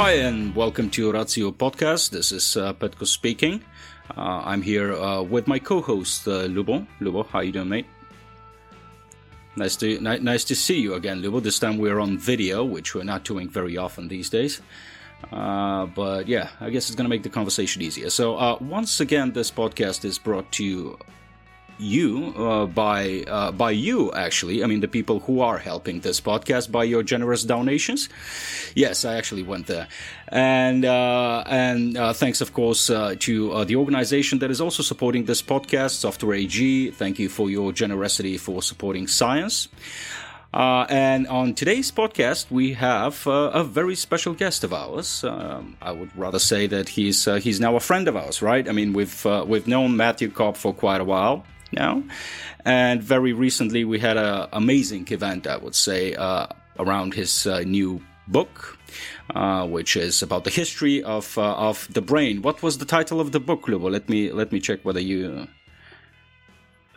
Hi, and welcome to Ratio Podcast. This is uh, Petko speaking. Uh, I'm here uh, with my co-host uh, Lubo. Lubo, how you doing, mate? Nice to ni- nice to see you again, Lubo. This time we're on video, which we're not doing very often these days. Uh, but yeah, I guess it's gonna make the conversation easier. So uh, once again, this podcast is brought to you you uh, by uh, by you actually. I mean the people who are helping this podcast by your generous donations. Yes i actually went there. And uh, and uh, thanks of course uh, to the organization that is also supporting this podcast Software AG thank you for your generosity for supporting science. Uh, and on today's podcast, we have uh, a very special guest of ours. Um, I would rather say that he's uh, he's now a friend of ours, right? I mean, we've we've known Matthew Cobb for quite a while now. And very recently, we had an amazing event, I would say, uh, around his uh, new book, uh, which is about the history of uh, of the brain. What was the title of the book, Lubo? Let me let me check whether you.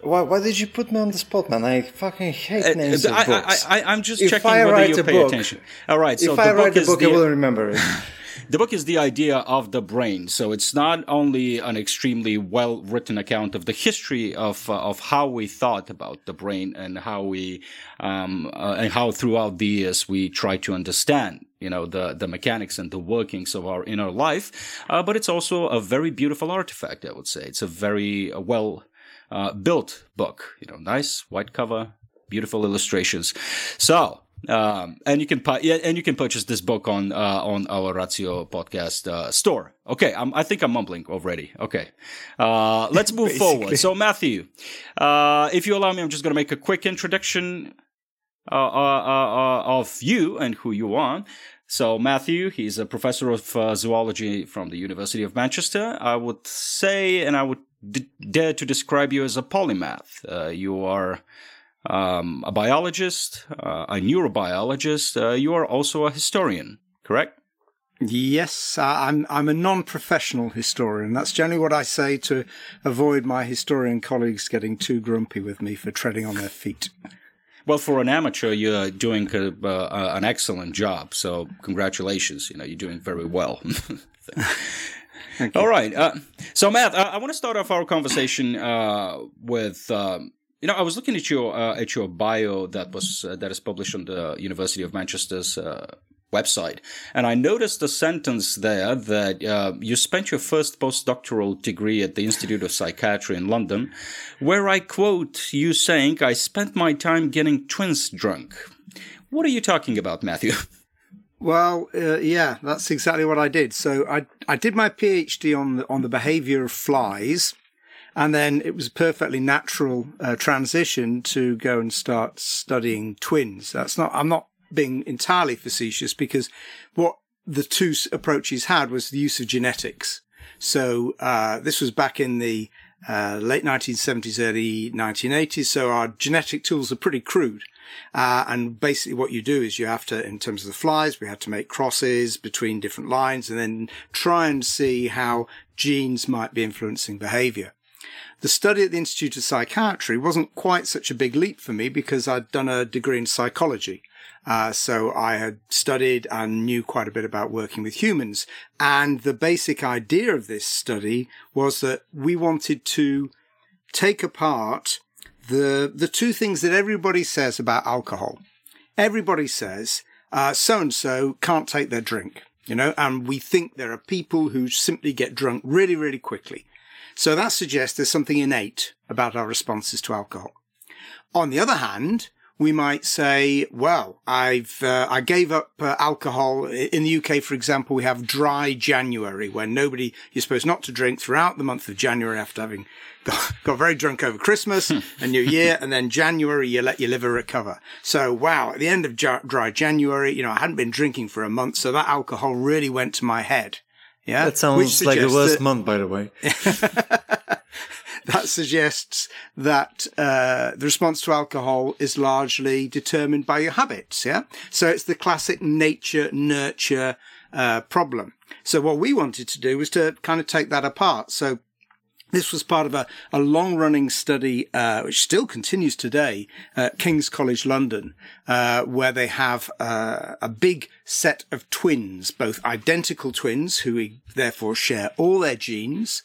Why, why did you put me on the spot, man? I fucking hate uh, names I, of books. I, am just if checking I whether you pay book, attention. All right, so if I write a book, I will remember it. The book is the idea of the brain. So it's not only an extremely well written account of the history of, uh, of how we thought about the brain and how we, um, uh, and how throughout the years we try to understand you know the the mechanics and the workings of our inner life. Uh, but it's also a very beautiful artifact i would say. It's a very uh, well uh, built book. You know nice white cover beautiful illustrations. So um, and you can and you can purchase this book on uh, on our Ratio podcast uh, store. Okay, I'm, i think I'm mumbling already. Okay, uh, let's move forward. So Matthew, uh, if you allow me, I'm just going to make a quick introduction uh, uh, of you and who you are. So Matthew, he's a professor of zoology from the University of Manchester. I would say, and I would d- dare to describe you as a polymath. you are um, a biologist, uh, a neurobiologist. Uh, you are also a historian, correct? Yes, I'm. I'm a non-professional historian. That's generally what I say to avoid my historian colleagues getting too grumpy with me for treading on their feet. Well, for an amateur, you're doing a, uh, an excellent job. So, congratulations. You know, you're doing very well. All right. Uh, so, Matt, I, I want to start off our conversation uh, with um, you know, I was looking at your uh, at your bio that was uh, that is published on the University of Manchester's uh, website, and I noticed a sentence there that uh, you spent your first postdoctoral degree at the Institute of Psychiatry in London, where I quote you saying, "I spent my time getting twins drunk." What are you talking about, Matthew? Well, uh, yeah, that's exactly what I did. So I I did my PhD on the, on the behavior of flies and then it was a perfectly natural uh, transition to go and start studying twins. That's not, I'm not being entirely facetious because what the two approaches had was the use of genetics. So, uh, this was back in the uh, late 1970s, early 1980s. So our genetic tools are pretty crude. Uh, and basically what you do is you have to, in terms of the flies, we had to make crosses between different lines and then try and see how genes might be influencing behavior. The study at the Institute of Psychiatry wasn't quite such a big leap for me because I'd done a degree in psychology. Uh, so I had studied and knew quite a bit about working with humans. And the basic idea of this study was that we wanted to take apart the, the two things that everybody says about alcohol. Everybody says, so and so can't take their drink, you know, and we think there are people who simply get drunk really, really quickly. So that suggests there's something innate about our responses to alcohol. On the other hand, we might say, well, I've, uh, I gave up uh, alcohol. In the UK, for example, we have dry January where nobody, you're supposed not to drink throughout the month of January after having got, got very drunk over Christmas and New Year. And then January, you let your liver recover. So wow, at the end of dry January, you know, I hadn't been drinking for a month. So that alcohol really went to my head. Yeah, that sounds like the worst that, month, by the way. that suggests that uh, the response to alcohol is largely determined by your habits. Yeah, so it's the classic nature nurture uh, problem. So what we wanted to do was to kind of take that apart. So This was part of a, a long running study, uh, which still continues today at King's College London, uh, where they have uh, a big set of twins, both identical twins who therefore share all their genes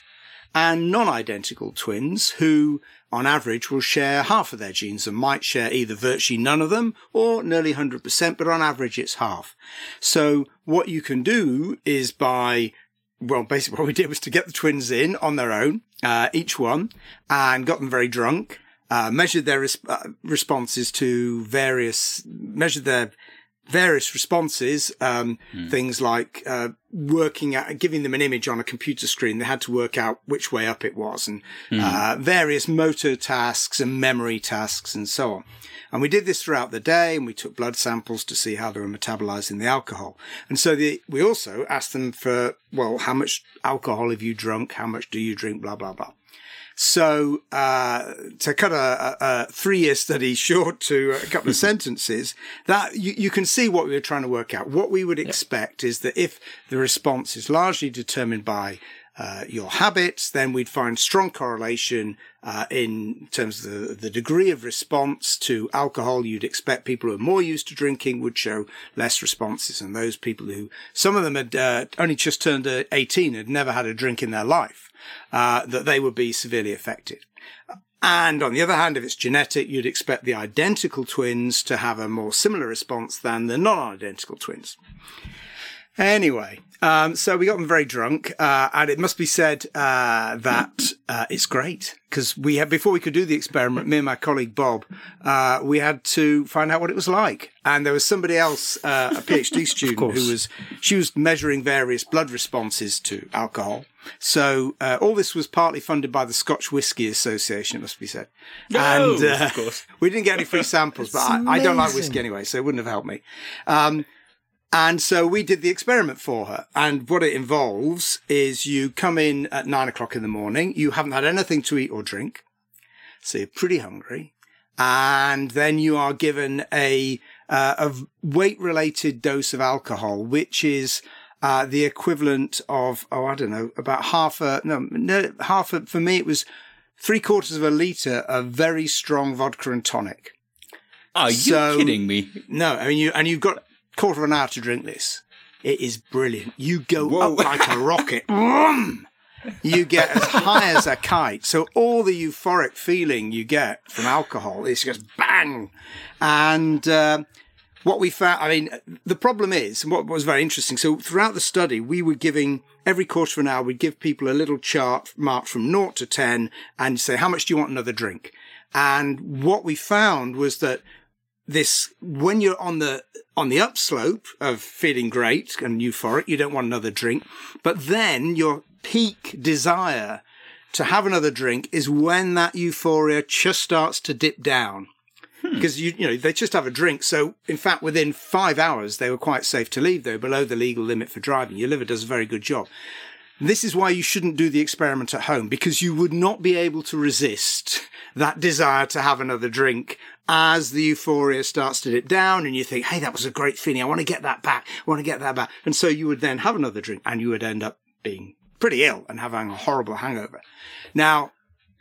and non-identical twins who on average will share half of their genes and might share either virtually none of them or nearly 100%, but on average it's half. So what you can do is by well, basically what we did was to get the twins in on their own, uh, each one, and got them very drunk, uh, measured their uh, responses to various, measured their various responses, um, mm. things like uh, working out, giving them an image on a computer screen. They had to work out which way up it was, and mm. uh, various motor tasks and memory tasks, and so on. And we did this throughout the day, and we took blood samples to see how they were metabolizing the alcohol. And so the, we also asked them for, well, how much alcohol have you drunk? How much do you drink? Blah blah blah. So, uh, to cut a, a, three year study short to a couple of sentences, that you, you, can see what we were trying to work out. What we would expect is that if the response is largely determined by uh, your habits, then we'd find strong correlation uh, in terms of the, the degree of response to alcohol. You'd expect people who are more used to drinking would show less responses, and those people who some of them had uh, only just turned uh, 18 had never had a drink in their life uh, that they would be severely affected. And on the other hand, if it's genetic, you'd expect the identical twins to have a more similar response than the non-identical twins. Anyway, um, so we got them very drunk, uh, and it must be said uh, that uh, it's great because we had before we could do the experiment. Me and my colleague Bob, uh, we had to find out what it was like, and there was somebody else, uh, a PhD student, who was she was measuring various blood responses to alcohol. So uh, all this was partly funded by the Scotch Whisky Association, it must be said. No, and of course. we didn't get any free samples, but I, I, don't like whiskey anyway, so it wouldn't have helped me. Um, and so we did the experiment for her. And what it involves is you come in at nine o'clock in the morning. You haven't had anything to eat or drink. So you're pretty hungry. And then you are given a, uh, a weight related dose of alcohol, which is, uh, the equivalent of, oh, I don't know, about half a, no, no half a, for me, it was three quarters of a litre of very strong vodka and tonic. Are so, you kidding me? No, I mean, you, and you've got quarter of an hour to drink this. It is brilliant. You go Whoa. up like a rocket. you get as high as a kite. So all the euphoric feeling you get from alcohol is just bang. And uh, what we found, I mean, the problem is, what was very interesting. So throughout the study, we were giving every quarter of an hour, we'd give people a little chart marked from naught to 10 and say, how much do you want another drink? And what we found was that this when you're on the on the upslope of feeling great and euphoric, you don't want another drink. But then your peak desire to have another drink is when that euphoria just starts to dip down. Hmm. Because you, you know, they just have a drink. So in fact, within five hours, they were quite safe to leave. They were below the legal limit for driving. Your liver does a very good job. This is why you shouldn't do the experiment at home because you would not be able to resist that desire to have another drink as the euphoria starts to dip down and you think, Hey, that was a great feeling. I want to get that back. I want to get that back. And so you would then have another drink and you would end up being pretty ill and having a horrible hangover. Now,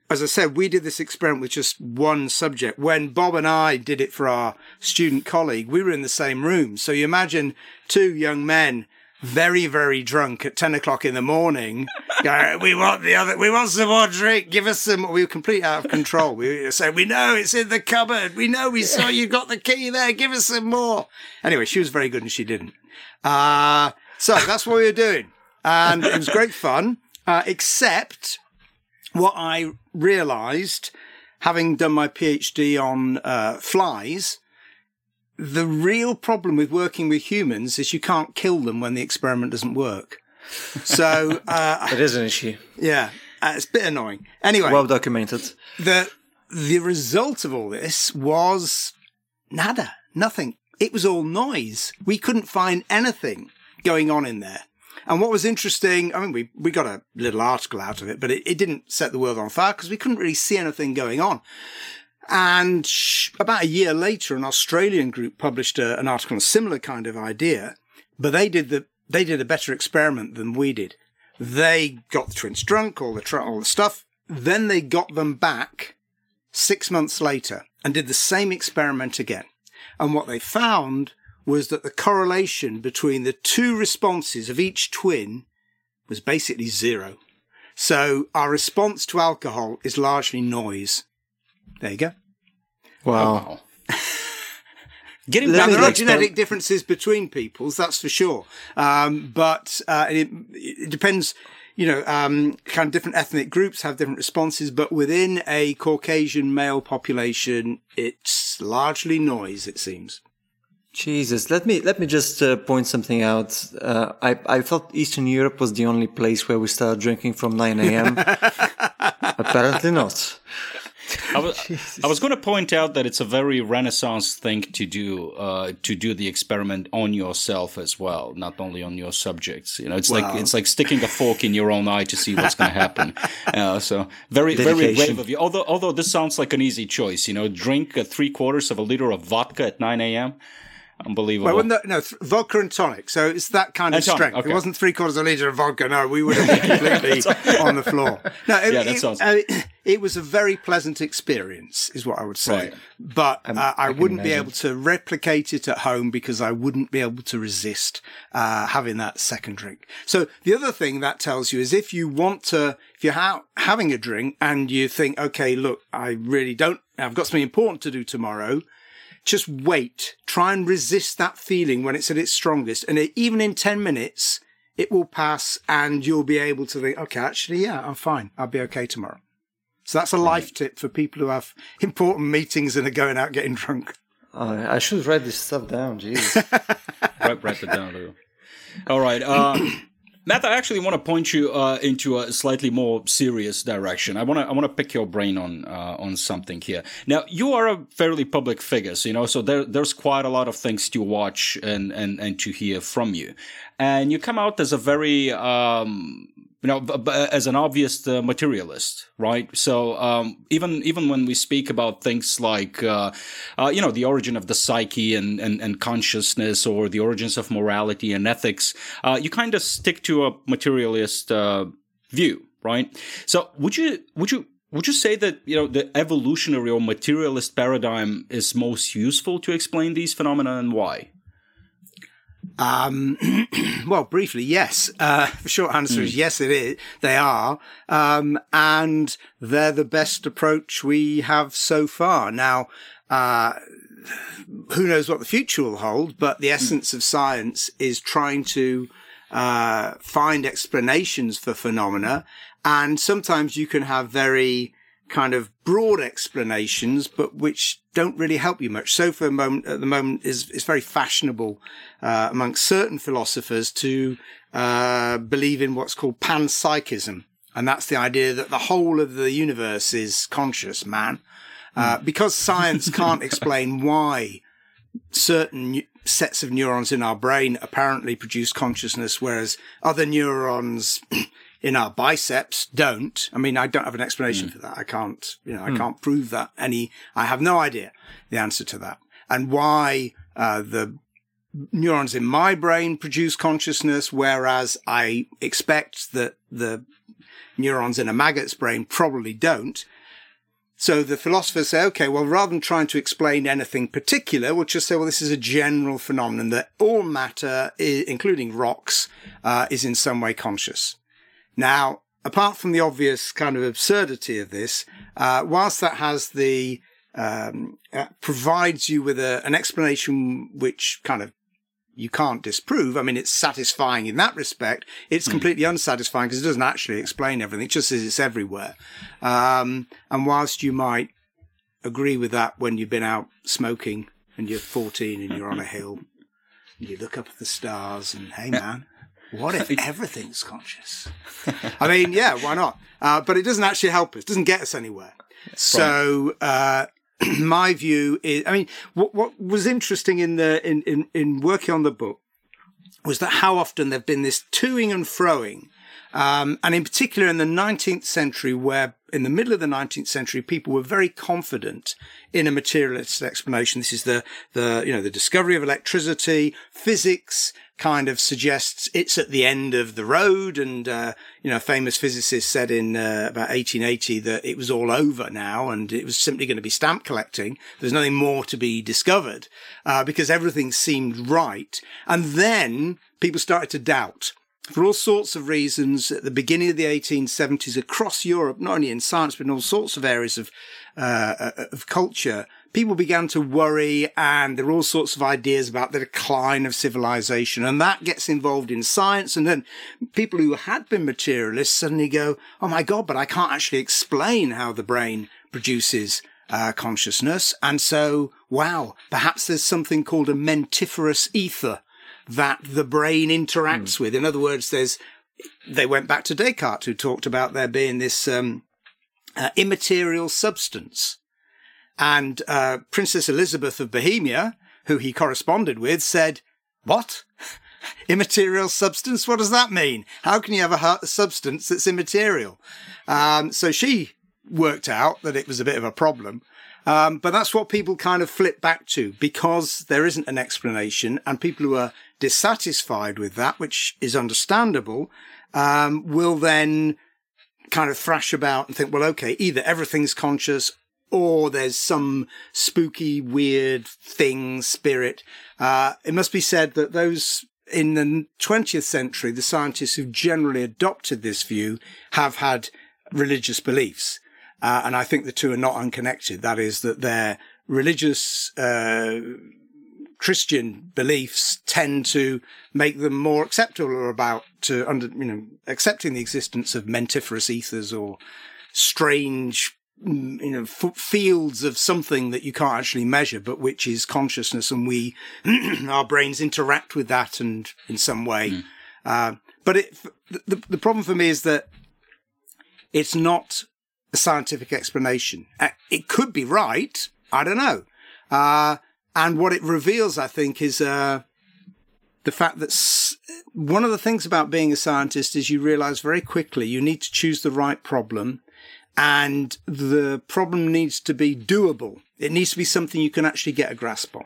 as I said, we did this experiment with just one subject. When Bob and I did it for our student colleague, we were in the same room. So you imagine two young men very, very drunk at 10 o'clock in the morning. Go, we want the other, we want some more drink. Give us some. We were completely out of control. We said, we know it's in the cupboard. We know we saw you got the key there. Give us some more. Anyway, she was very good and she didn't. Uh, so that's what we were doing. And it was great fun, uh, except what I realized having done my PhD on, uh, flies, the real problem with working with humans is you can't kill them when the experiment doesn't work. So uh, it is an issue. Yeah, uh, it's a bit annoying. Anyway, well documented. The the result of all this was nada, nothing. It was all noise. We couldn't find anything going on in there. And what was interesting, I mean, we, we got a little article out of it, but it, it didn't set the world on fire because we couldn't really see anything going on. And about a year later, an Australian group published a, an article on a similar kind of idea, but they did the they did a better experiment than we did. They got the twins drunk, all the tr- all the stuff, then they got them back six months later and did the same experiment again. And what they found was that the correlation between the two responses of each twin was basically zero. So our response to alcohol is largely noise. There you go. Wow. Getting back, there are genetic differences between peoples, that's for sure. Um, but uh, it, it, depends. You know, um, kind of different ethnic groups have different responses, but within a Caucasian male population, it's largely noise. It seems. Jesus, let me let me just uh, point something out. Uh, I I thought Eastern Europe was the only place where we started drinking from 9 a.m. Apparently not. I was, I was going to point out that it's a very Renaissance thing to do, uh, to do the experiment on yourself as well, not only on your subjects. You know, it's wow. like it's like sticking a fork in your own eye to see what's going to happen. Uh, so very Dedication. very brave of you. Although although this sounds like an easy choice, you know, drink three quarters of a liter of vodka at 9 a.m. Unbelievable. Well, no, no th- vodka and tonic. So it's that kind of strength. Okay. It wasn't three quarters of a liter of vodka. No, we would have been completely on the floor. No, it, yeah, that sounds. Uh, it was a very pleasant experience, is what I would say. Right. But uh, I, I wouldn't imagine. be able to replicate it at home because I wouldn't be able to resist uh, having that second drink. So the other thing that tells you is if you want to, if you're ha- having a drink and you think, okay, look, I really don't, I've got something important to do tomorrow just wait. Try and resist that feeling when it's at its strongest. And even in 10 minutes, it will pass and you'll be able to think, okay, actually, yeah, I'm fine. I'll be okay tomorrow. So that's a life tip for people who have important meetings and are going out getting drunk. Uh, I should write this stuff down. Jeez. write, write it down. All right. Uh, Matt, I actually want to point you uh, into a slightly more serious direction. I want to I want to pick your brain on uh, on something here. Now, you are a fairly public figure, so, you know, so there, there's quite a lot of things to watch and and and to hear from you, and you come out as a very um, you know, as an obvious uh, materialist, right? So um, even even when we speak about things like, uh, uh, you know, the origin of the psyche and, and, and consciousness, or the origins of morality and ethics, uh, you kind of stick to a materialist uh, view, right? So would you would you would you say that you know the evolutionary or materialist paradigm is most useful to explain these phenomena and why? Um, well, briefly, yes. Uh, the short answer mm. is hmm. yes, it is. They are. Um, and they're the best approach we have so far. Now, uh, who knows what the future will hold, but the hmm. essence mm. of science is trying to, uh, find explanations for phenomena. And sometimes you can have very, kind of broad explanations, but which don't really help you much. So for the moment, at the moment is, is very fashionable, uh, amongst certain philosophers to, uh, believe in what's called panpsychism. And that's the idea that the whole of the universe is conscious, man. Uh, hmm. because science can't explain why certain sets of neurons in our brain apparently produce consciousness, whereas other neurons in our biceps don't. I mean, I don't have an explanation mm. for that. I can't, you know, I mm. can't prove that any, I have no idea the answer to that and why, uh, the neurons in my brain produce consciousness, whereas I expect that the neurons in a maggot's brain probably don't. So the philosophers say, okay, well, rather than trying to explain anything particular, we'll just say, well, this is a general phenomenon that all matter, including rocks, uh, is in some way conscious. Now, apart from the obvious kind of absurdity of this, uh, whilst that has the um, uh, provides you with a, an explanation which kind of you can't disprove. I mean, it's satisfying in that respect. It's mm. completely unsatisfying because it doesn't actually explain everything. It just says it's everywhere. Um, and whilst you might agree with that when you've been out smoking and you're 14 and you're on a hill and you look up at the stars and, hey man, what if everything's conscious? I mean, yeah, why not? Uh, but it doesn't actually help us. Doesn't get us anywhere. So, uh, my view is, I mean, what, what was interesting in the, in, in, in working on the book was that how often there've been this toing and froing um, and in particular in the 19th century, where in the middle of the 19th century, people were very confident in a materialist explanation. This is the, the, you know, the discovery of electricity, physics, kind of suggests it's at the end of the road. And, uh, you know, famous physicist said in uh, about 1880 that it was all over now and it was simply going to be stamp collecting. There's nothing more to be discovered, uh, because everything seemed right. And then people started to doubt for all sorts of reasons at the beginning of the 1870s across Europe, not only in science, but in all sorts of areas of, uh, of culture, people began to worry and there were all sorts of ideas about the decline of civilization. And that gets involved in science. And then people who had been materialists suddenly go, Oh my God, but I can't actually explain how the brain produces uh, consciousness. And so, wow, perhaps there's something called a mentiferous ether that the brain interacts mm. with. In other words, there's, they went back to Descartes who talked about there being this, um, uh, immaterial substance. And, uh, Princess Elizabeth of Bohemia, who he corresponded with, said, what? immaterial substance? What does that mean? How can you have a, a substance that's immaterial? Um, so she worked out that it was a bit of a problem. Um, but that's what people kind of flip back to because there isn't an explanation and people who are dissatisfied with that, which is understandable, um, will then kind of thrash about and think, well, okay, either everything's conscious or there's some spooky, weird thing, spirit. Uh, it must be said that those in the 20th century, the scientists who generally adopted this view have had religious beliefs. Uh, and I think the two are not unconnected. That is that their religious, uh, Christian beliefs tend to make them more acceptable about to under you know accepting the existence of mentiferous ethers or strange you know f- fields of something that you can't actually measure but which is consciousness and we our brains interact with that and in some way. Mm. uh, but it the, the problem for me is that it's not a scientific explanation. It could be right. I don't know. Uh, and what it reveals, I think, is uh, the fact that s- one of the things about being a scientist is you realize very quickly you need to choose the right problem and the problem needs to be doable. It needs to be something you can actually get a grasp on.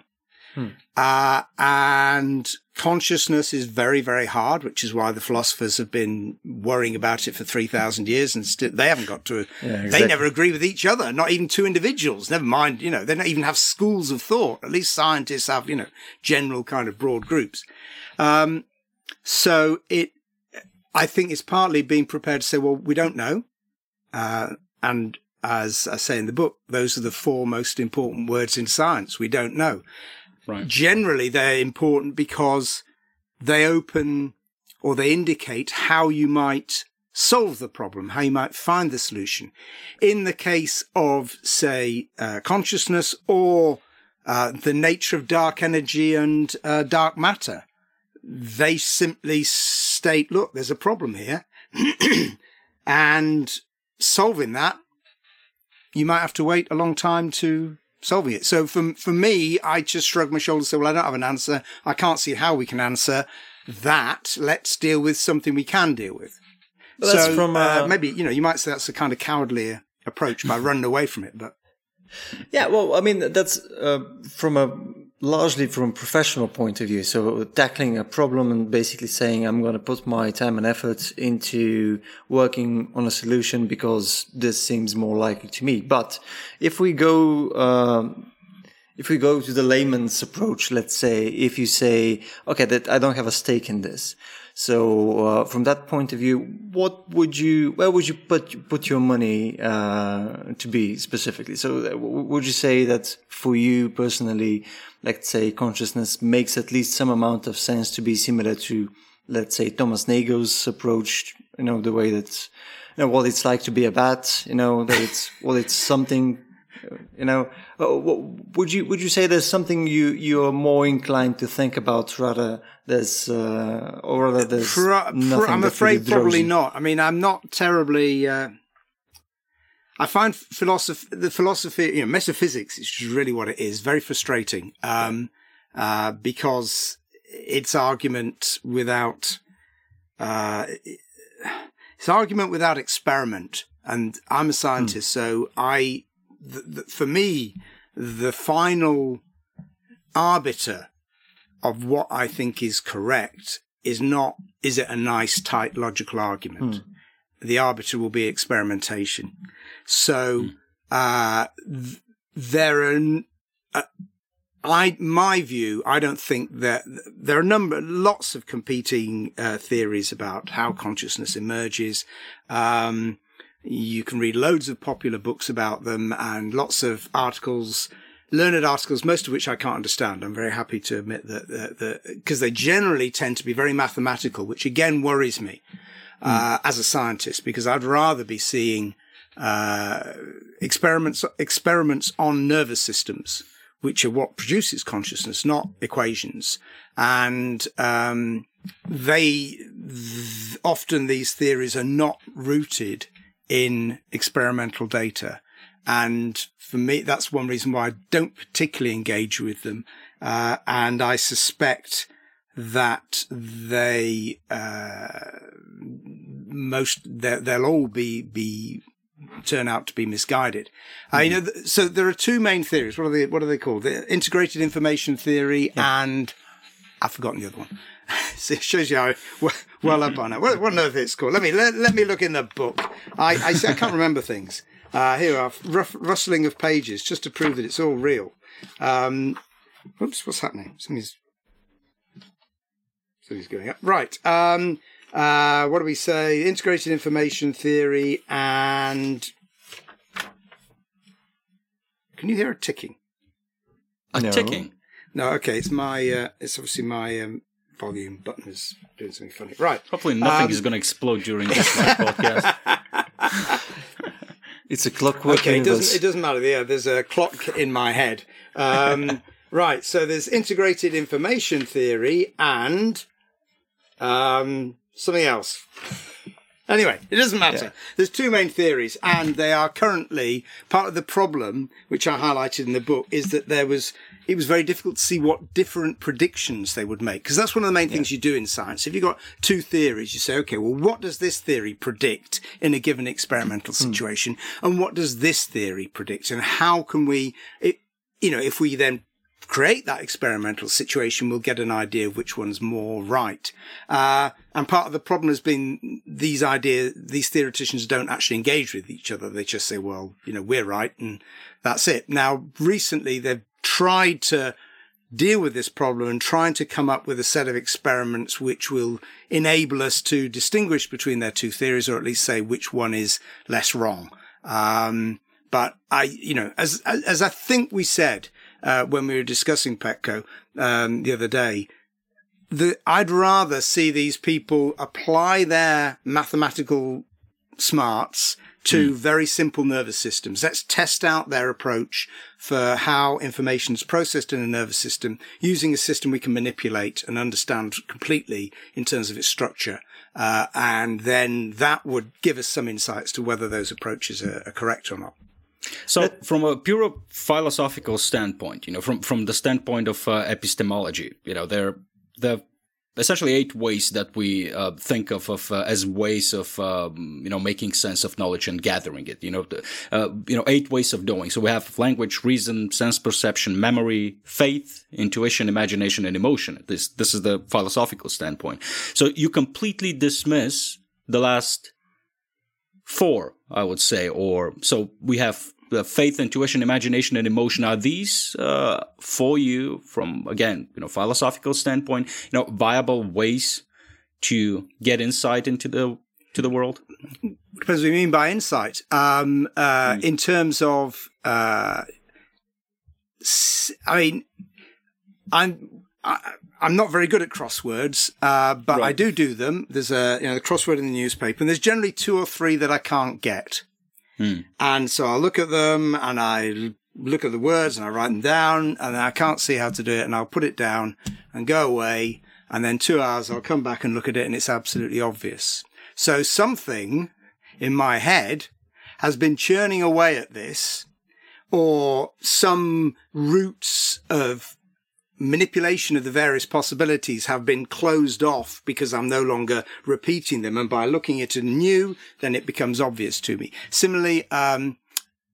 Hmm. Uh, and consciousness is very, very hard, which is why the philosophers have been worrying about it for 3,000 years and still, they haven't got to, yeah, exactly. they never agree with each other, not even two individuals, never mind, you know, they don't even have schools of thought. At least scientists have, you know, general kind of broad groups. Um, so it, I think it's partly being prepared to say, well, we don't know. Uh, and as I say in the book, those are the four most important words in science. We don't know. Right. Generally, they're important because they open or they indicate how you might solve the problem, how you might find the solution. In the case of, say, uh, consciousness or uh, the nature of dark energy and uh, dark matter, they simply state, look, there's a problem here. and solving that, you might have to wait a long time to solving it. So for, for me, I just shrug my shoulders and say, well, I don't have an answer. I can't see how we can answer that. Let's deal with something we can deal with. Well, so from, uh, uh, maybe, you know, you might say that's a kind of cowardly approach by running away from it, but. Yeah, well, I mean, that's uh, from a largely from a professional point of view. So tackling a problem and basically saying, I'm going to put my time and effort into working on a solution because this seems more likely to me. But if we go, uh, if we go to the layman's approach, let's say, if you say, okay, that I don't have a stake in this. So uh, from that point of view, what would you, where would you put put your money uh, to be specifically? So uh, would you say that for you personally, let's say consciousness makes at least some amount of sense to be similar to, let's say Thomas Nagel's approach, you know, the way that, you know, what it's like to be a bat, you know, that it's, well, it's something you know, uh, would you would you say there's something you you are more inclined to think about rather there's uh, or rather there's pro- pro- I'm afraid probably not. I mean, I'm not terribly. Uh, I find philosophy, the philosophy, you know, metaphysics is really what it is. Very frustrating um, uh, because it's argument without. Uh, it's argument without experiment, and I'm a scientist, hmm. so I the, the, for me, the final arbiter of what I think is correct is not, is it a nice, tight, logical argument? Hmm. The arbiter will be experimentation. So, uh, th- there are, uh, I, my view, I don't think that there are a number, lots of competing uh, theories about how consciousness emerges. Um, you can read loads of popular books about them and lots of articles, learned articles, most of which I can't understand. I'm very happy to admit that, that, because they generally tend to be very mathematical, which again worries me, uh, as a scientist, because I'd rather be seeing, uh, experiments, experiments on nervous systems which are what produces consciousness, not equations. And um, they th- often these theories are not rooted in experimental data. And for me, that's one reason why I don't particularly engage with them. Uh, and I suspect that they, uh, most, they'll all be, be turn out to be misguided. Uh, you know, th- so there are two main theories. What are they? What are they called? The integrated information theory and I've forgotten the other one. So it shows you how well, well up on it. What, what on earth it's called? Let me let, let me look in the book. I I, I can't remember things. Uh, here are rough, rustling of pages just to prove that it's all real. Um, oops, what's happening? Somebody's somebody's going up. Right. Um, uh, what do we say? Integrated information theory and. Can you hear a ticking? A No. ticking. No, okay. It's my. Uh, it's obviously my um, volume button is doing something funny. Right. Hopefully, nothing Um, is going to explode during this podcast. It's a clockwork Okay. It doesn't. It doesn't matter. Yeah. There's a clock in my head. Um, right. So there's integrated information theory and um, something else. Anyway, it doesn't matter. There's two main theories, and they are currently part of the problem, which I highlighted in the book, is that there was it was very difficult to see what different predictions they would make because that's one of the main things you do in science. If you've got two theories, you say, okay, well, what does this theory predict in a given experimental situation, and what does this theory predict, and how can we, it, you know, if we then create that experimental situation, we'll get an idea of which one's more right. Uh, and part of the problem has been these ideas, these theoreticians don't actually engage with each other. They just say, well, you know, we're right and that's it. Now, recently they've tried to deal with this problem and trying to come up with a set of experiments which will enable us to distinguish between their two theories or at least say which one is less wrong. Um, but I, you know, as, as, I think we said, uh, when we were discussing Petko, um, the other day, the, I'd rather see these people apply their mathematical smarts to very simple nervous systems. Let's test out their approach for how information is processed in a nervous system using a system we can manipulate and understand completely in terms of its structure. Uh, and then that would give us some insights to whether those approaches are, are correct or not. So, from a pure philosophical standpoint, you know, from from the standpoint of uh, epistemology, you know, there are essentially eight ways that we uh, think of, of uh, as ways of um, you know making sense of knowledge and gathering it. You know, the, uh, you know, eight ways of doing. So we have language, reason, sense perception, memory, faith, intuition, imagination, and emotion. This this is the philosophical standpoint. So you completely dismiss the last four, I would say, or so we have the faith, intuition, imagination, and emotion. Are these uh, for you from again, you know, philosophical standpoint, you know, viable ways to get insight into the to the world? Depends what you mean by insight. Um, uh, In terms of, uh, I mean, I'm I, I'm not very good at crosswords, uh, but I do do them. There's a you know the crossword in the newspaper, and there's generally two or three that I can't get. Hmm. And so I look at them and I look at the words and I write them down and I can't see how to do it and I'll put it down and go away. And then two hours I'll come back and look at it and it's absolutely obvious. So something in my head has been churning away at this or some roots of manipulation of the various possibilities have been closed off because I'm no longer repeating them. And by looking at it anew, then it becomes obvious to me. Similarly, um,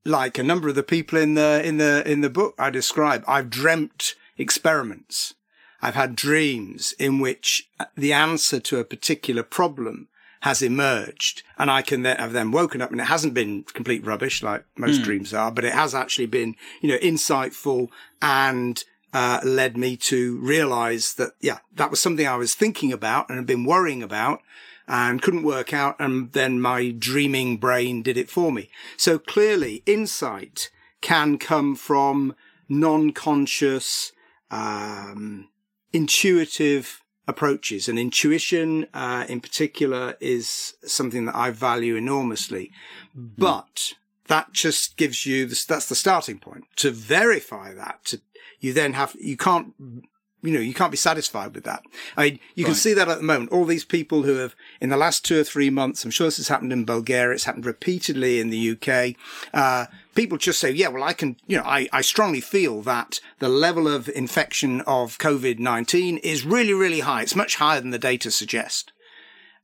like a number of the people in the, in the, in the book I describe, I've dreamt experiments. I've had dreams in which the answer to a particular problem has emerged and I can then have then woken up and it hasn't been complete rubbish like most mm. dreams are, but it has actually been, you know, insightful and uh, led me to realize that, yeah, that was something I was thinking about and had been worrying about and couldn't work out. And then my dreaming brain did it for me. So clearly insight can come from non-conscious, um, intuitive approaches and intuition, uh, in particular is something that I value enormously, mm. but that just gives you this, that's the starting point to verify that to, you then have, you can't you know, you can't be satisfied with that. I mean, you right. can see that at the moment. All these people who have, in the last two or three months, I'm sure this has happened in Bulgaria, it's happened repeatedly in the UK. Uh, people just say, yeah, well, I can, you know, I, I strongly feel that the level of infection of COVID-19 is really, really high. It's much higher than the data suggest.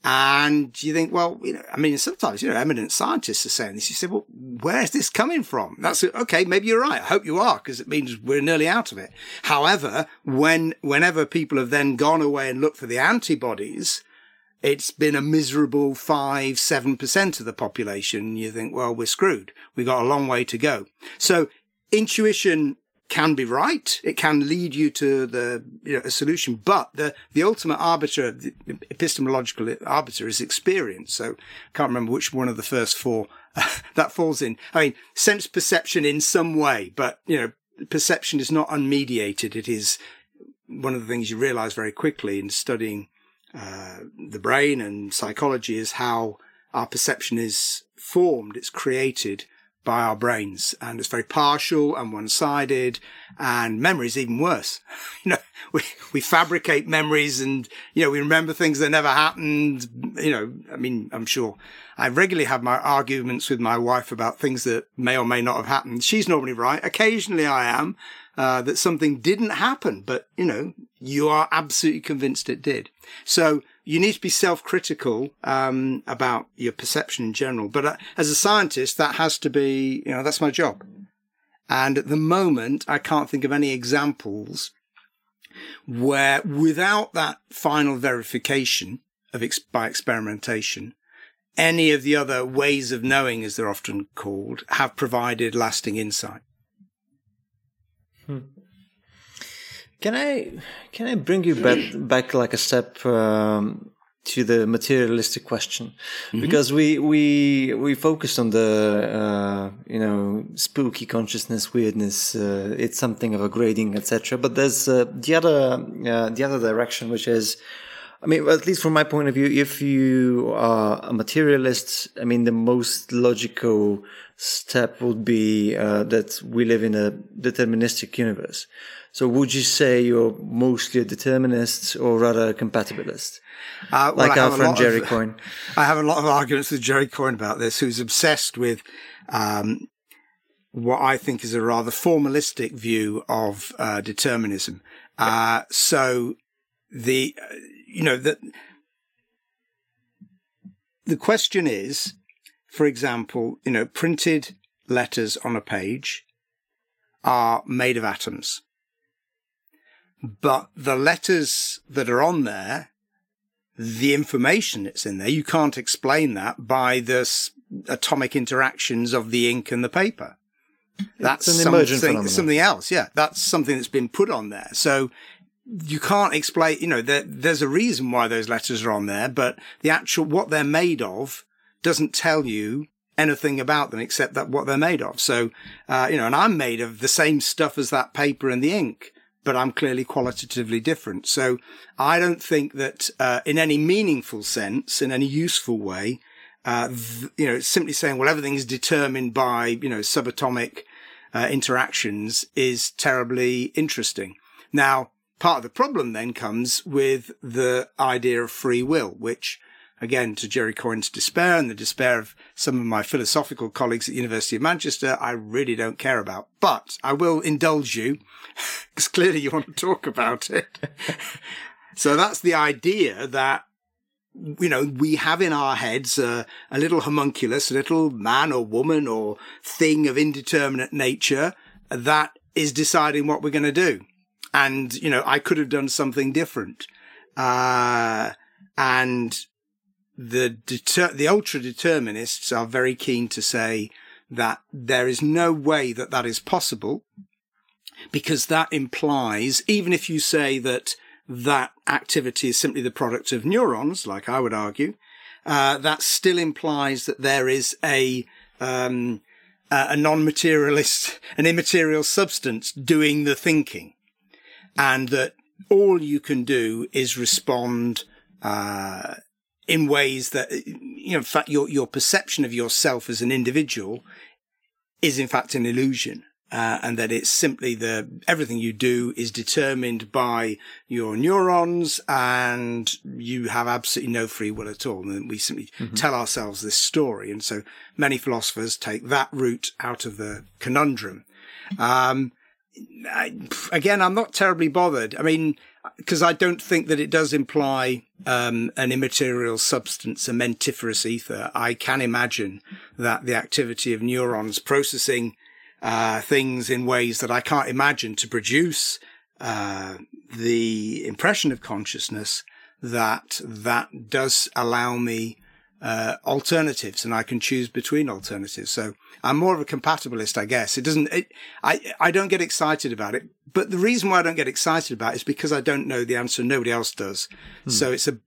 And you think, well, you know, I mean, sometimes, you know, eminent scientists are saying this. You say, well, where's this coming from? That's okay. Maybe you're right. I hope you are because it means we're nearly out of it. However, when, whenever people have then gone away and looked for the antibodies, it's been a miserable five, seven percent of the population. You think, well, we're screwed. We've got a long way to go. So intuition can be right. It can lead you to the you know, a solution, but the the ultimate arbiter, the epistemological arbiter, is experience. So I can't remember which one of the first four that falls in. I mean, sense perception in some way, but you know, perception is not unmediated. It is one of the things you realize very quickly in studying uh, the brain and psychology is how our perception is formed. It's created by our brains and it's very partial and one-sided and memory is even worse. you know, we, we fabricate memories and, you know, we remember things that never happened. You know, I mean, I'm sure I regularly have my arguments with my wife about things that may or may not have happened. She's normally right. Occasionally I am, uh, that something didn't happen, but, you know, you are absolutely convinced it did. So you need to be self-critical um, about your perception in general. But uh, as a scientist, that has to be, you know, that's my job. And at the moment, I can't think of any examples where, without that final verification of ex- by experimentation, any of the other ways of knowing, as they're often called, have provided lasting insight. Hmm. Can I can I bring you back back like a step um, to the materialistic question mm-hmm. because we we we focused on the uh, you know spooky consciousness weirdness uh, it's something of a grading etc but there's uh, the other uh, the other direction which is I mean, at least from my point of view, if you are a materialist, I mean, the most logical step would be uh, that we live in a deterministic universe. So would you say you're mostly a determinist or rather a compatibilist? Uh, well, like our friend Jerry of, Coyne. I have a lot of arguments with Jerry Coyne about this, who's obsessed with um, what I think is a rather formalistic view of uh, determinism. Uh, so the, uh, you know, the, the question is, for example, you know, printed letters on a page are made of atoms. But the letters that are on there, the information that's in there, you can't explain that by the atomic interactions of the ink and the paper. That's something, something else. Yeah. That's something that's been put on there. So you can't explain, you know, there, there's a reason why those letters are on there, but the actual, what they're made of doesn't tell you anything about them except that what they're made of. So, uh, you know, and I'm made of the same stuff as that paper and the ink but I'm clearly qualitatively different. So I don't think that uh, in any meaningful sense, in any useful way, uh, th- you know, simply saying, well, everything's determined by, you know, subatomic uh, interactions is terribly interesting. Now, part of the problem then comes with the idea of free will, which again, to Jerry Coyne's despair and the despair of some of my philosophical colleagues at the University of Manchester, I really don't care about. But I will indulge you, because clearly you want to talk about it. so that's the idea that you know, we have in our heads a little homunculus, a little man or woman or thing of indeterminate nature that is deciding what we're going to do. And you know I could have done something different. Uh, and the deter- the ultra determinists are very keen to say that there is no way that that is possible because that implies, even if you say that that activity is simply the product of neurons, like I would argue, uh, that still implies that there is a, um, a non-materialist, an immaterial substance doing the thinking and that all you can do is respond, uh, in ways that, you know, in fact, your, your perception of yourself as an individual is in fact an illusion. Uh, and that it's simply the everything you do is determined by your neurons and you have absolutely no free will at all and we simply mm-hmm. tell ourselves this story and so many philosophers take that route out of the conundrum um, I, again i'm not terribly bothered. I mean because i don't think that it does imply um, an immaterial substance, a mentiferous ether, I can imagine that the activity of neurons processing uh, things in ways that I can't imagine to produce uh, the impression of consciousness that that does allow me uh, alternatives and I can choose between alternatives. So I'm more of a compatibilist, I guess. It doesn't, it, I, I don't get excited about it, but the reason why I don't get excited about it is because I don't know the answer. Nobody else does. Hmm. So it's a,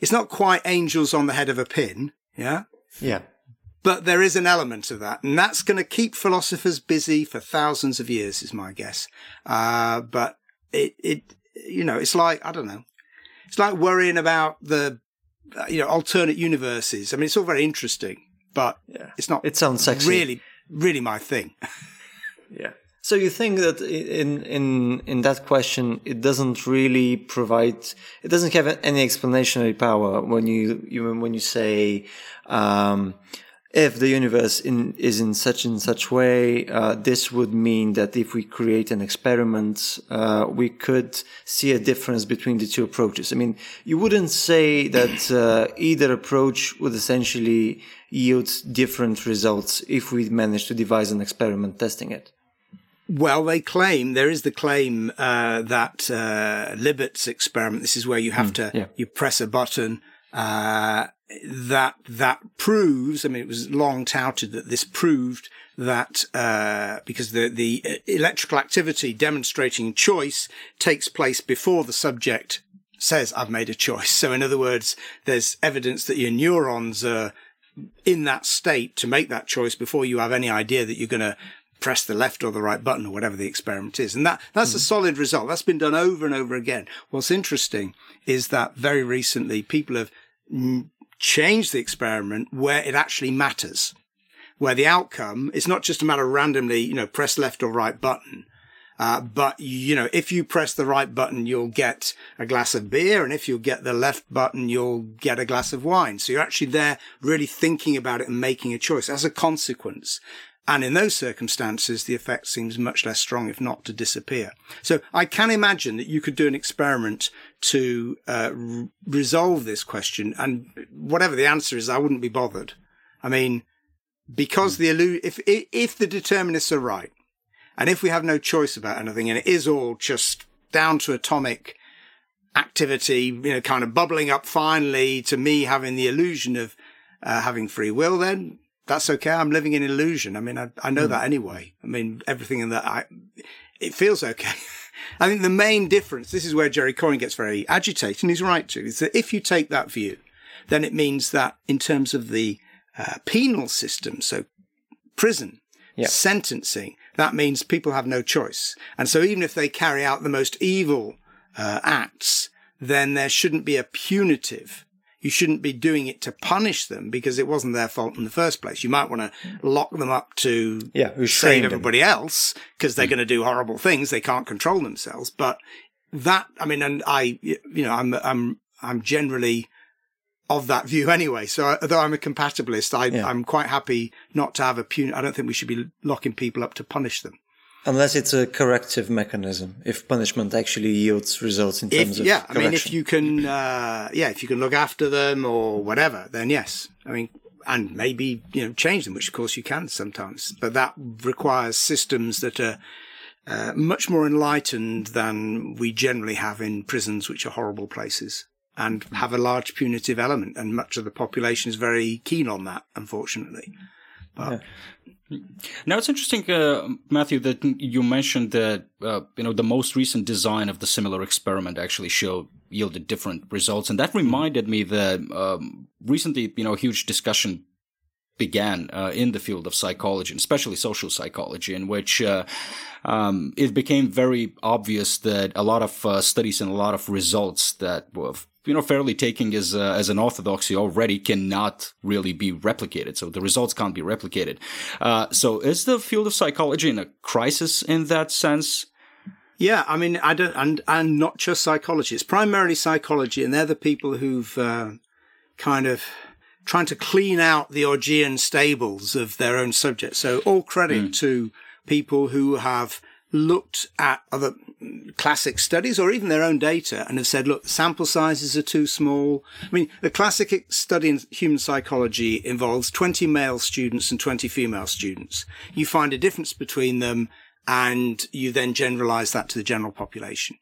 it's not quite angels on the head of a pin. Yeah. Yeah. But there is an element of that, and that's going to keep philosophers busy for thousands of years, is my guess. Uh, but it, it, you know, it's like, I don't know. It's like worrying about the you know, alternate universes. I mean, it's all very interesting, but yeah. it's not. It sounds sexy. Really, really my thing. yeah. So you think that in in in that question, it doesn't really provide, it doesn't have any explanatory power when you, you when you say, um, if the universe in, is in such and such way, uh, this would mean that if we create an experiment, uh, we could see a difference between the two approaches. I mean, you wouldn't say that uh, either approach would essentially yield different results if we managed to devise an experiment testing it. Well, they claim there is the claim uh, that uh, Libet's experiment. This is where you have mm, to yeah. you press a button uh, that that proves. I mean, it was long touted that this proved that uh, because the the electrical activity demonstrating choice takes place before the subject says I've made a choice. So in other words, there's evidence that your neurons are in that state to make that choice before you have any idea that you're going to press the left or the right button or whatever the experiment is. And that, that's mm. a solid result. That's been done over and over again. What's interesting is that very recently people have change the experiment where it actually matters, where the outcome is not just a matter of randomly, you know, press left or right button. Uh, but you know, if you press the right button, you'll get a glass of beer. And if you get the left button, you'll get a glass of wine. So you're actually there really thinking about it and making a choice as a consequence. And in those circumstances, the effect seems much less strong, if not to disappear. So I can imagine that you could do an experiment to uh, r- resolve this question. And whatever the answer is, I wouldn't be bothered. I mean, because the illu- if, if the determinists are right, and if we have no choice about anything, and it is all just down to atomic activity, you know, kind of bubbling up finally to me having the illusion of uh, having free will, then that's okay. I'm living in illusion. I mean, I, I know mm. that anyway. I mean, everything in that, I, it feels okay. I think the main difference, this is where Jerry Coyne gets very agitated, and he's right to, is that if you take that view, then it means that in terms of the uh, penal system, so prison, yep. sentencing, that means people have no choice. And so even if they carry out the most evil uh, acts, then there shouldn't be a punitive you shouldn't be doing it to punish them because it wasn't their fault in the first place. You might want to lock them up to yeah, save everybody them. else because they're mm. going to do horrible things. They can't control themselves. But that, I mean, and I, you know, I'm, I'm, I'm generally of that view anyway. So although I'm a compatibilist, I, yeah. I'm quite happy not to have a pun. I don't think we should be locking people up to punish them. Unless it's a corrective mechanism, if punishment actually yields results in terms if, of yeah. I mean, if you can, uh, yeah, if you can look after them or whatever, then yes. I mean, and maybe you know change them, which of course you can sometimes, but that requires systems that are uh, much more enlightened than we generally have in prisons, which are horrible places and have a large punitive element. And much of the population is very keen on that, unfortunately. But. Now it's interesting, uh, Matthew, that you mentioned that uh, you know the most recent design of the similar experiment actually showed yielded different results, and that reminded me that um, recently, you know, a huge discussion began uh, in the field of psychology, and especially social psychology, in which uh, um, it became very obvious that a lot of uh, studies and a lot of results that were you know fairly taking as uh, as an orthodoxy already cannot really be replicated. So the results can't be replicated. Uh, so is the field of psychology in a crisis in that sense? Yeah, I mean, I don't, and and not just psychology. It's primarily psychology, and they're the people who've uh, kind of trying to clean out the Augean stables of their own subject. So all credit mm. to people who have looked at other classic studies or even their own data and have said, look, sample sizes are too small. I mean, the classic study in human psychology involves 20 male students and 20 female students. You find a difference between them and you then generalize that to the general population.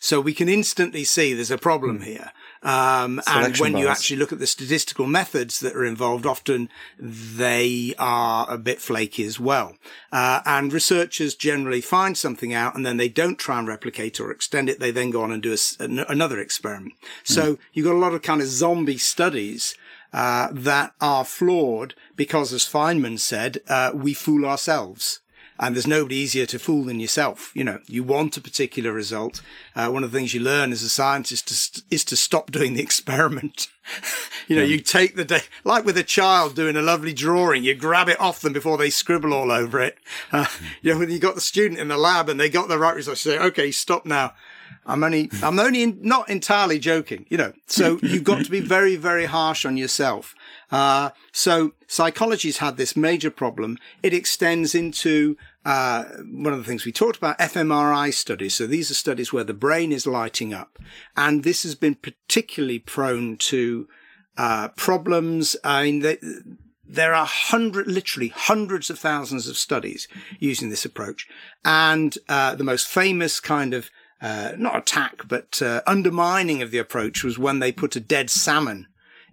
So we can instantly see there's a problem mm. here. Um, and when bias. you actually look at the statistical methods that are involved, often they are a bit flaky as well. Uh, and researchers generally find something out and then they don't try and replicate or extend it. They then go on and do a, another experiment. So mm. you've got a lot of kind of zombie studies uh, that are flawed because, as Feynman said, uh, we fool ourselves and there's nobody easier to fool than yourself. You know, you want a particular result. Uh, one of the things you learn as a scientist to, is to stop doing the experiment. you know, yeah. you take the day, like with a child doing a lovely drawing, you grab it off them before they scribble all over it. Uh, you know, when you got the student in the lab and they got the right result, you say, okay, stop now. I'm only, I'm only in, not entirely joking, you know, so you've got to be very, very harsh on yourself. Uh, so psychology's had this major problem. It extends into, uh, one of the things we talked about, fMRI studies. So these are studies where the brain is lighting up. And this has been particularly prone to, uh, problems. I mean, they, there are hundred, literally hundreds of thousands of studies using this approach. And, uh, the most famous kind of uh, not attack, but uh, undermining of the approach was when they put a dead salmon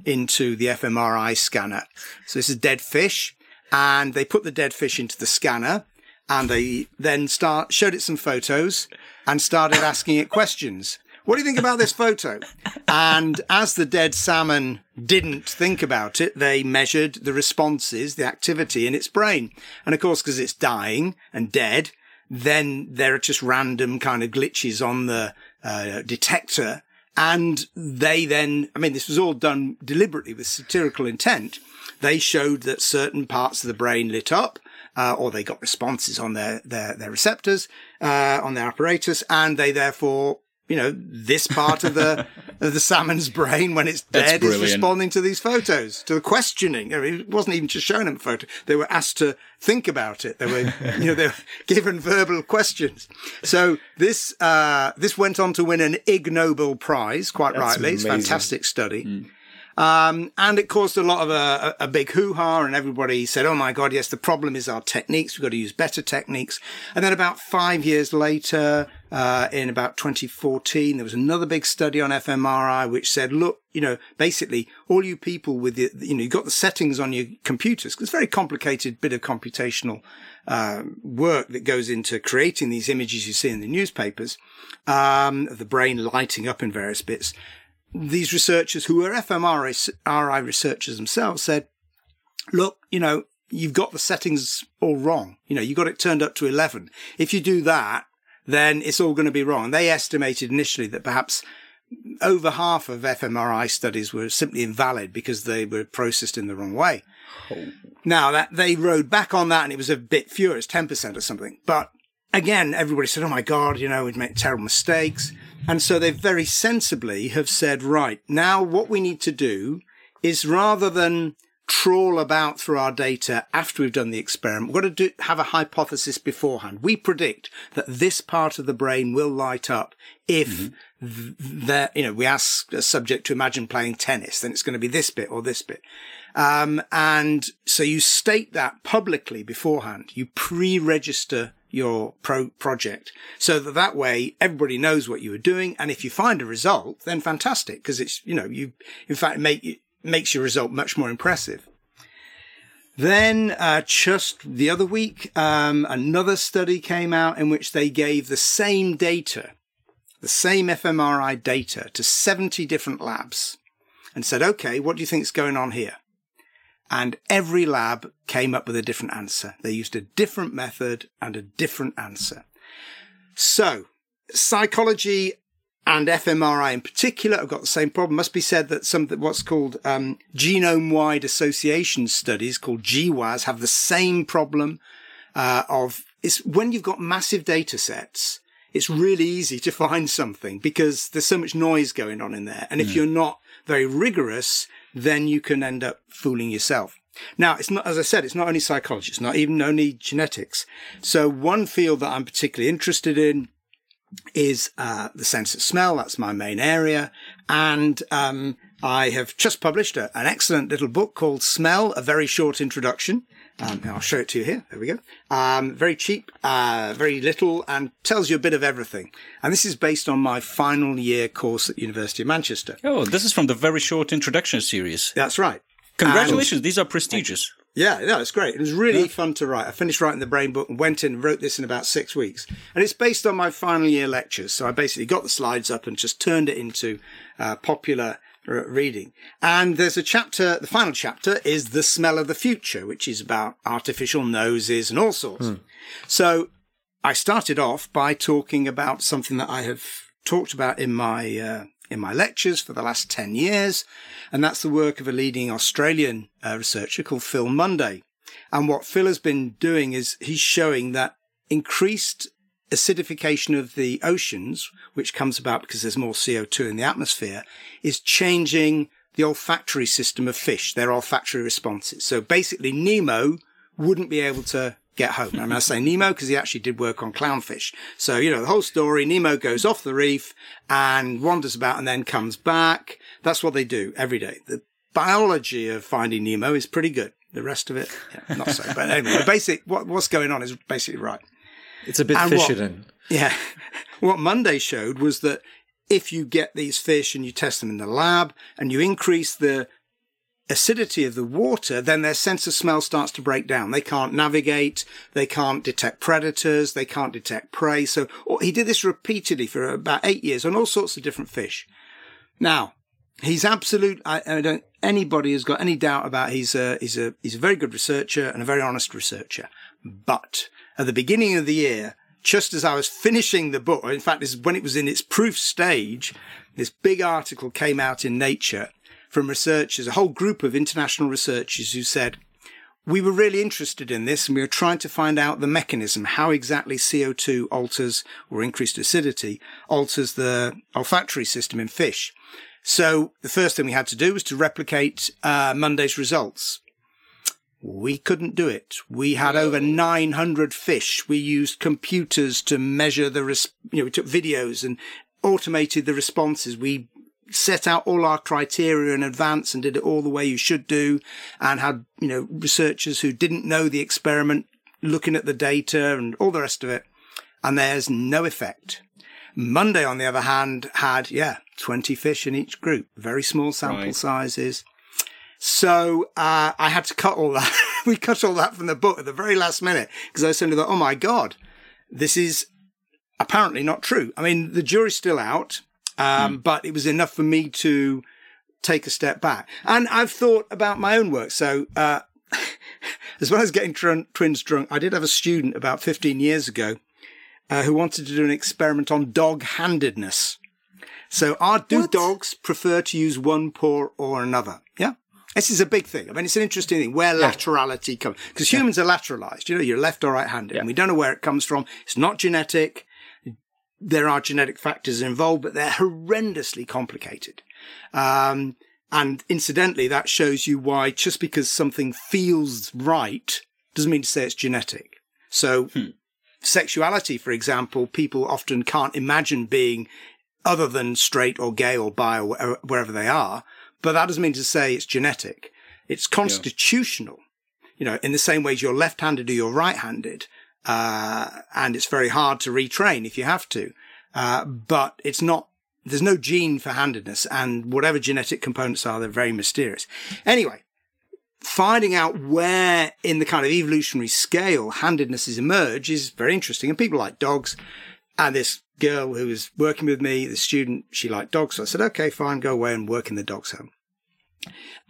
into the fMRI scanner. So this is dead fish, and they put the dead fish into the scanner, and they then start showed it some photos and started asking it questions. What do you think about this photo? And as the dead salmon didn't think about it, they measured the responses, the activity in its brain. And of course, because it's dying and dead, then there are just random kind of glitches on the uh, detector. And they then, I mean, this was all done deliberately with satirical intent. They showed that certain parts of the brain lit up, uh, or they got responses on their, their, their receptors, uh, on their apparatus, and they therefore you know, this part of the of the salmon's brain when it's dead is responding to these photos, to the questioning. I mean, it wasn't even just showing them a photo; they were asked to think about it. They were, you know, they were given verbal questions. So this uh, this went on to win an Ig Nobel Prize, quite That's rightly. Amazing. It's a fantastic study. Mm. Um, and it caused a lot of a, a, big hoo-ha and everybody said, Oh my God, yes, the problem is our techniques. We've got to use better techniques. And then about five years later, uh, in about 2014, there was another big study on fMRI, which said, look, you know, basically all you people with the, you know, you've got the settings on your computers. It's a very complicated bit of computational, uh, work that goes into creating these images you see in the newspapers, um, the brain lighting up in various bits these researchers who were fMRI researchers themselves said, look, you know, you've got the settings all wrong. You know, you got it turned up to 11. If you do that, then it's all going to be wrong. They estimated initially that perhaps over half of fMRI studies were simply invalid because they were processed in the wrong way. Oh. Now that they rode back on that and it was a bit furious, 10% or something. But again, everybody said, Oh my God, you know, we'd make terrible mistakes. And so they very sensibly have said, right, now what we need to do is rather than trawl about through our data after we've done the experiment, we've got to do, have a hypothesis beforehand. We predict that this part of the brain will light up if mm-hmm. that, you know, we ask a subject to imagine playing tennis, then it's going to be this bit or this bit. Um, and so you state that publicly beforehand. You pre-register your pro project so that that way everybody knows what you are doing. And if you find a result, then fantastic because it's, you know, you, in fact, make, it makes your result much more impressive. Then, uh, just the other week, um, another study came out in which they gave the same data, the same fMRI data to 70 different labs and said, okay, what do you think is going on here? And every lab came up with a different answer. They used a different method and a different answer. So psychology and fMRI in particular have got the same problem. Must be said that some what's called um, genome-wide association studies called GWAS have the same problem uh, of it's when you've got massive data sets. It's really easy to find something because there's so much noise going on in there. And if mm. you're not very rigorous, then you can end up fooling yourself. Now, it's not, as I said, it's not only psychology. It's not even only genetics. So one field that I'm particularly interested in is uh, the sense of smell. That's my main area. And um, I have just published a, an excellent little book called Smell, a very short introduction. Um, I'll show it to you here. There we go. Um, very cheap, uh, very little, and tells you a bit of everything. And this is based on my final year course at University of Manchester. Oh, this is from the very short introduction series. That's right. Congratulations! And, These are prestigious. Yeah, no, it's great. It was really yeah. fun to write. I finished writing the brain book and went in and wrote this in about six weeks. And it's based on my final year lectures. So I basically got the slides up and just turned it into uh, popular reading. And there's a chapter, the final chapter is The Smell of the Future, which is about artificial noses and all sorts. Hmm. So I started off by talking about something that I have talked about in my, uh, in my lectures for the last 10 years. And that's the work of a leading Australian uh, researcher called Phil Munday. And what Phil has been doing is he's showing that increased acidification of the oceans, which comes about because there's more CO2 in the atmosphere, is changing the olfactory system of fish, their olfactory responses. So basically, Nemo wouldn't be able to get home. Mean, I say Nemo because he actually did work on clownfish. So, you know, the whole story, Nemo goes off the reef and wanders about and then comes back. That's what they do every day. The biology of finding Nemo is pretty good. The rest of it, yeah, not so. But anyway, the basic, what, what's going on is basically right. It's a bit and fishy what, then. Yeah. What Munday showed was that if you get these fish and you test them in the lab and you increase the acidity of the water, then their sense of smell starts to break down. They can't navigate. They can't detect predators. They can't detect prey. So oh, he did this repeatedly for about eight years on all sorts of different fish. Now, he's absolute. I, I don't, anybody has got any doubt about he's a, he's a, he's a very good researcher and a very honest researcher. But at the beginning of the year, just as I was finishing the book, in fact, this is when it was in its proof stage, this big article came out in Nature from researchers, a whole group of international researchers who said, we were really interested in this and we were trying to find out the mechanism, how exactly CO2 alters or increased acidity alters the olfactory system in fish. So the first thing we had to do was to replicate uh, Munday's results. We couldn't do it. We had over 900 fish. We used computers to measure the, res- you know, we took videos and automated the responses. We set out all our criteria in advance and did it all the way you should do and had, you know, researchers who didn't know the experiment looking at the data and all the rest of it. And there's no effect. Munday, on the other hand, had, yeah, 20 fish in each group, very small sample right. sizes. So uh, I had to cut all that. we cut all that from the book at the very last minute because I suddenly thought, oh my God, this is apparently not true. I mean, the jury's still out, um, mm. but it was enough for me to take a step back. And I've thought about my own work. So, uh, as well as getting tr- twins drunk, I did have a student about 15 years ago uh, who wanted to do an experiment on dog handedness. So, are, do what? dogs prefer to use one paw or another? This is a big thing. I mean, it's an interesting thing where yeah. laterality comes because humans yeah. are lateralized. You know, you're left or right handed, yeah. and we don't know where it comes from. It's not genetic. There are genetic factors involved, but they're horrendously complicated. Um, and incidentally, that shows you why just because something feels right doesn't mean to say it's genetic. So, hmm. sexuality, for example, people often can't imagine being other than straight or gay or bi or wherever they are. But that doesn't mean to say it's genetic. It's constitutional. Yeah. You know, in the same way as you're left-handed or you're right-handed, uh, and it's very hard to retrain if you have to. Uh, but it's not, there's no gene for handedness and whatever genetic components are, they're very mysterious. Anyway, finding out where in the kind of evolutionary scale handedness has emerged is very interesting. And people like dogs. And this girl who was working with me, the student, she liked dogs. So I said, okay, fine, go away and work in the dog's home.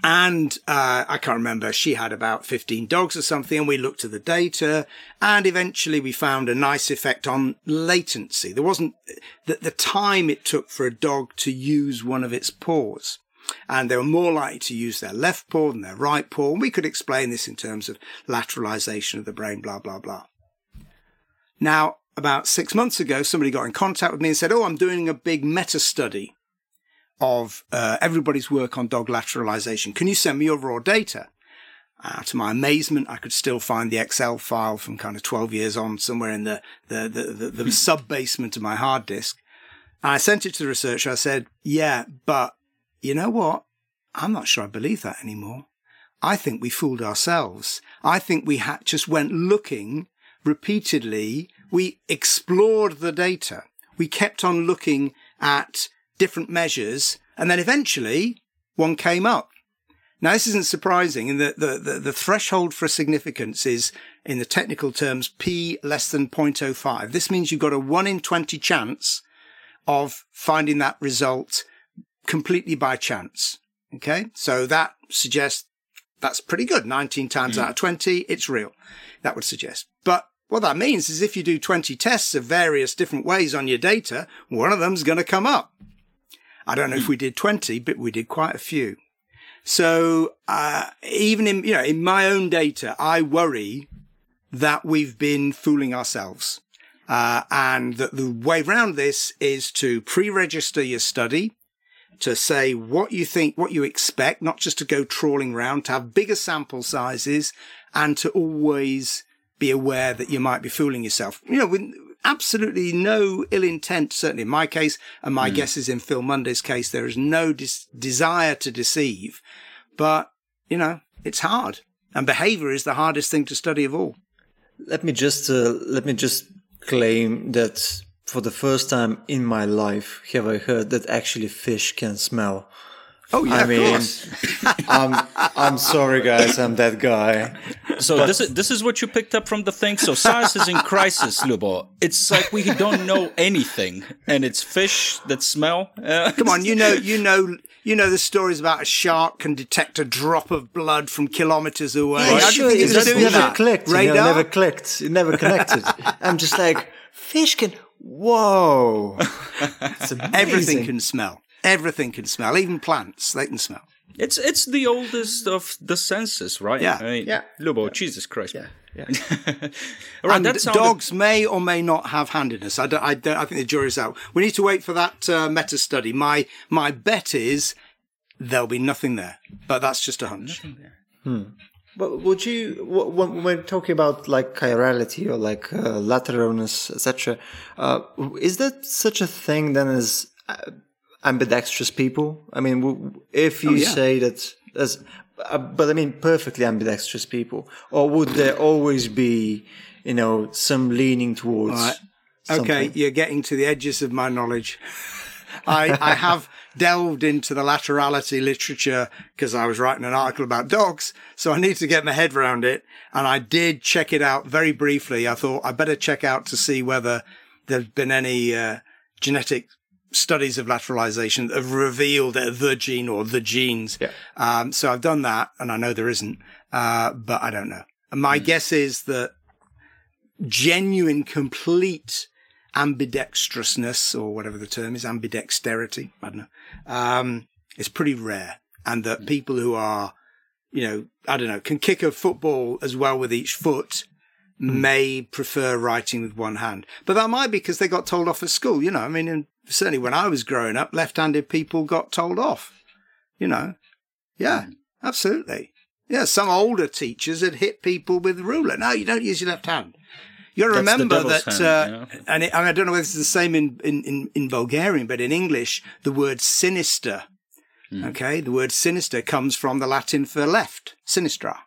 And uh, I can't remember, she had about 15 dogs or something, and we looked at the data, and eventually we found a nice effect on latency. There wasn't the, the time it took for a dog to use one of its paws. And they were more likely to use their left paw than their right paw. And we could explain this in terms of lateralization of the brain, blah, blah, blah. Now, about six months ago, somebody got in contact with me and said, Oh, I'm doing a big meta study of uh, everybody's work on dog lateralization. Can you send me your raw data? Uh, to my amazement, I could still find the Excel file from kind of 12 years on somewhere in the, the, the, the, the hmm. sub basement of my hard disk. And I sent it to the researcher. I said, yeah, but you know what? I'm not sure I believe that anymore. I think we fooled ourselves. I think we ha- just went looking repeatedly. We explored the data. We kept on looking at different measures. And then eventually one came up. Now, this isn't surprising in that the, the, the, threshold for significance is in the technical terms P less than 0.05. This means you've got a one in 20 chance of finding that result completely by chance. Okay. So that suggests that's pretty good. 19 times mm. out of 20, it's real. That would suggest. But what that means is if you do 20 tests of various different ways on your data, one of them's going to come up. I don't know if we did 20, but we did quite a few. So, uh, even in, you know, in my own data, I worry that we've been fooling ourselves. Uh, and that the way around this is to pre-register your study, to say what you think, what you expect, not just to go trawling around, to have bigger sample sizes and to always be aware that you might be fooling yourself. You know, with, absolutely no ill intent, certainly in my case, and my mm. guess is in Phil Munday's case, there is no dis- desire to deceive. But, you know, it's hard. And behavior is the hardest thing to study of all. Let me just, uh, let me just claim that for the first time in my life have I heard that actually fish can smell. Oh yeah, I mean, I'm I'm sorry, guys, I'm that guy. So but, this is this is what you picked up from the thing. So science is in crisis, Lubo. It's like we don't know anything, and it's fish that smell. Uh, Come on, you know, you know, you know the stories about a shark can detect a drop of blood from kilometers away. Yeah, sure, it just never that? clicked. Radar? You know, never clicked. It never connected. I'm just like fish can. Whoa! Everything can smell. Everything can smell, even plants. They can smell. It's it's the oldest of the senses, right? Yeah, I mean, yeah. Lubo, yeah. Jesus Christ, yeah. Yeah. right, and sounded... dogs may or may not have handedness. I don't, I don't. I think the jury's out. We need to wait for that uh, meta study. My my bet is there'll be nothing there, but that's just a hunch. Hmm. But would you, when we're talking about like chirality or like uh, lateralness, etc., uh, is that such a thing then as uh, ambidextrous people. I mean, if you oh, yeah. say that as, uh, but I mean perfectly ambidextrous people, or would there always be, you know, some leaning towards? Right. Okay, you're getting to the edges of my knowledge. I, I have delved into the laterality literature because I was writing an article about dogs. So I need to get my head around it. And I did check it out very briefly. I thought I better check out to see whether there's been any uh, genetic studies of lateralization that have revealed the gene or the genes. Yeah. Um, so I've done that and I know there isn't, uh, but I don't know. And my mm. guess is that genuine, complete ambidextrousness or whatever the term is, ambidexterity, I don't know, um, is pretty rare. And that mm. people who are, you know, I don't know, can kick a football as well with each foot mm. may prefer writing with one hand. But that might be because they got told off at school, you know, I mean, certainly when I was growing up, left-handed people got told off. You know, yeah, absolutely. Yeah, some older teachers had hit people with a ruler. No, you don't use your left hand. You got to That's the remember that, hand, uh, yeah. and, it, and I don't know whether it's the same in, in, in, in Bulgarian, but in English, the word sinister, Hmm. okay, the word sinister comes from the Latin for left, sinistra.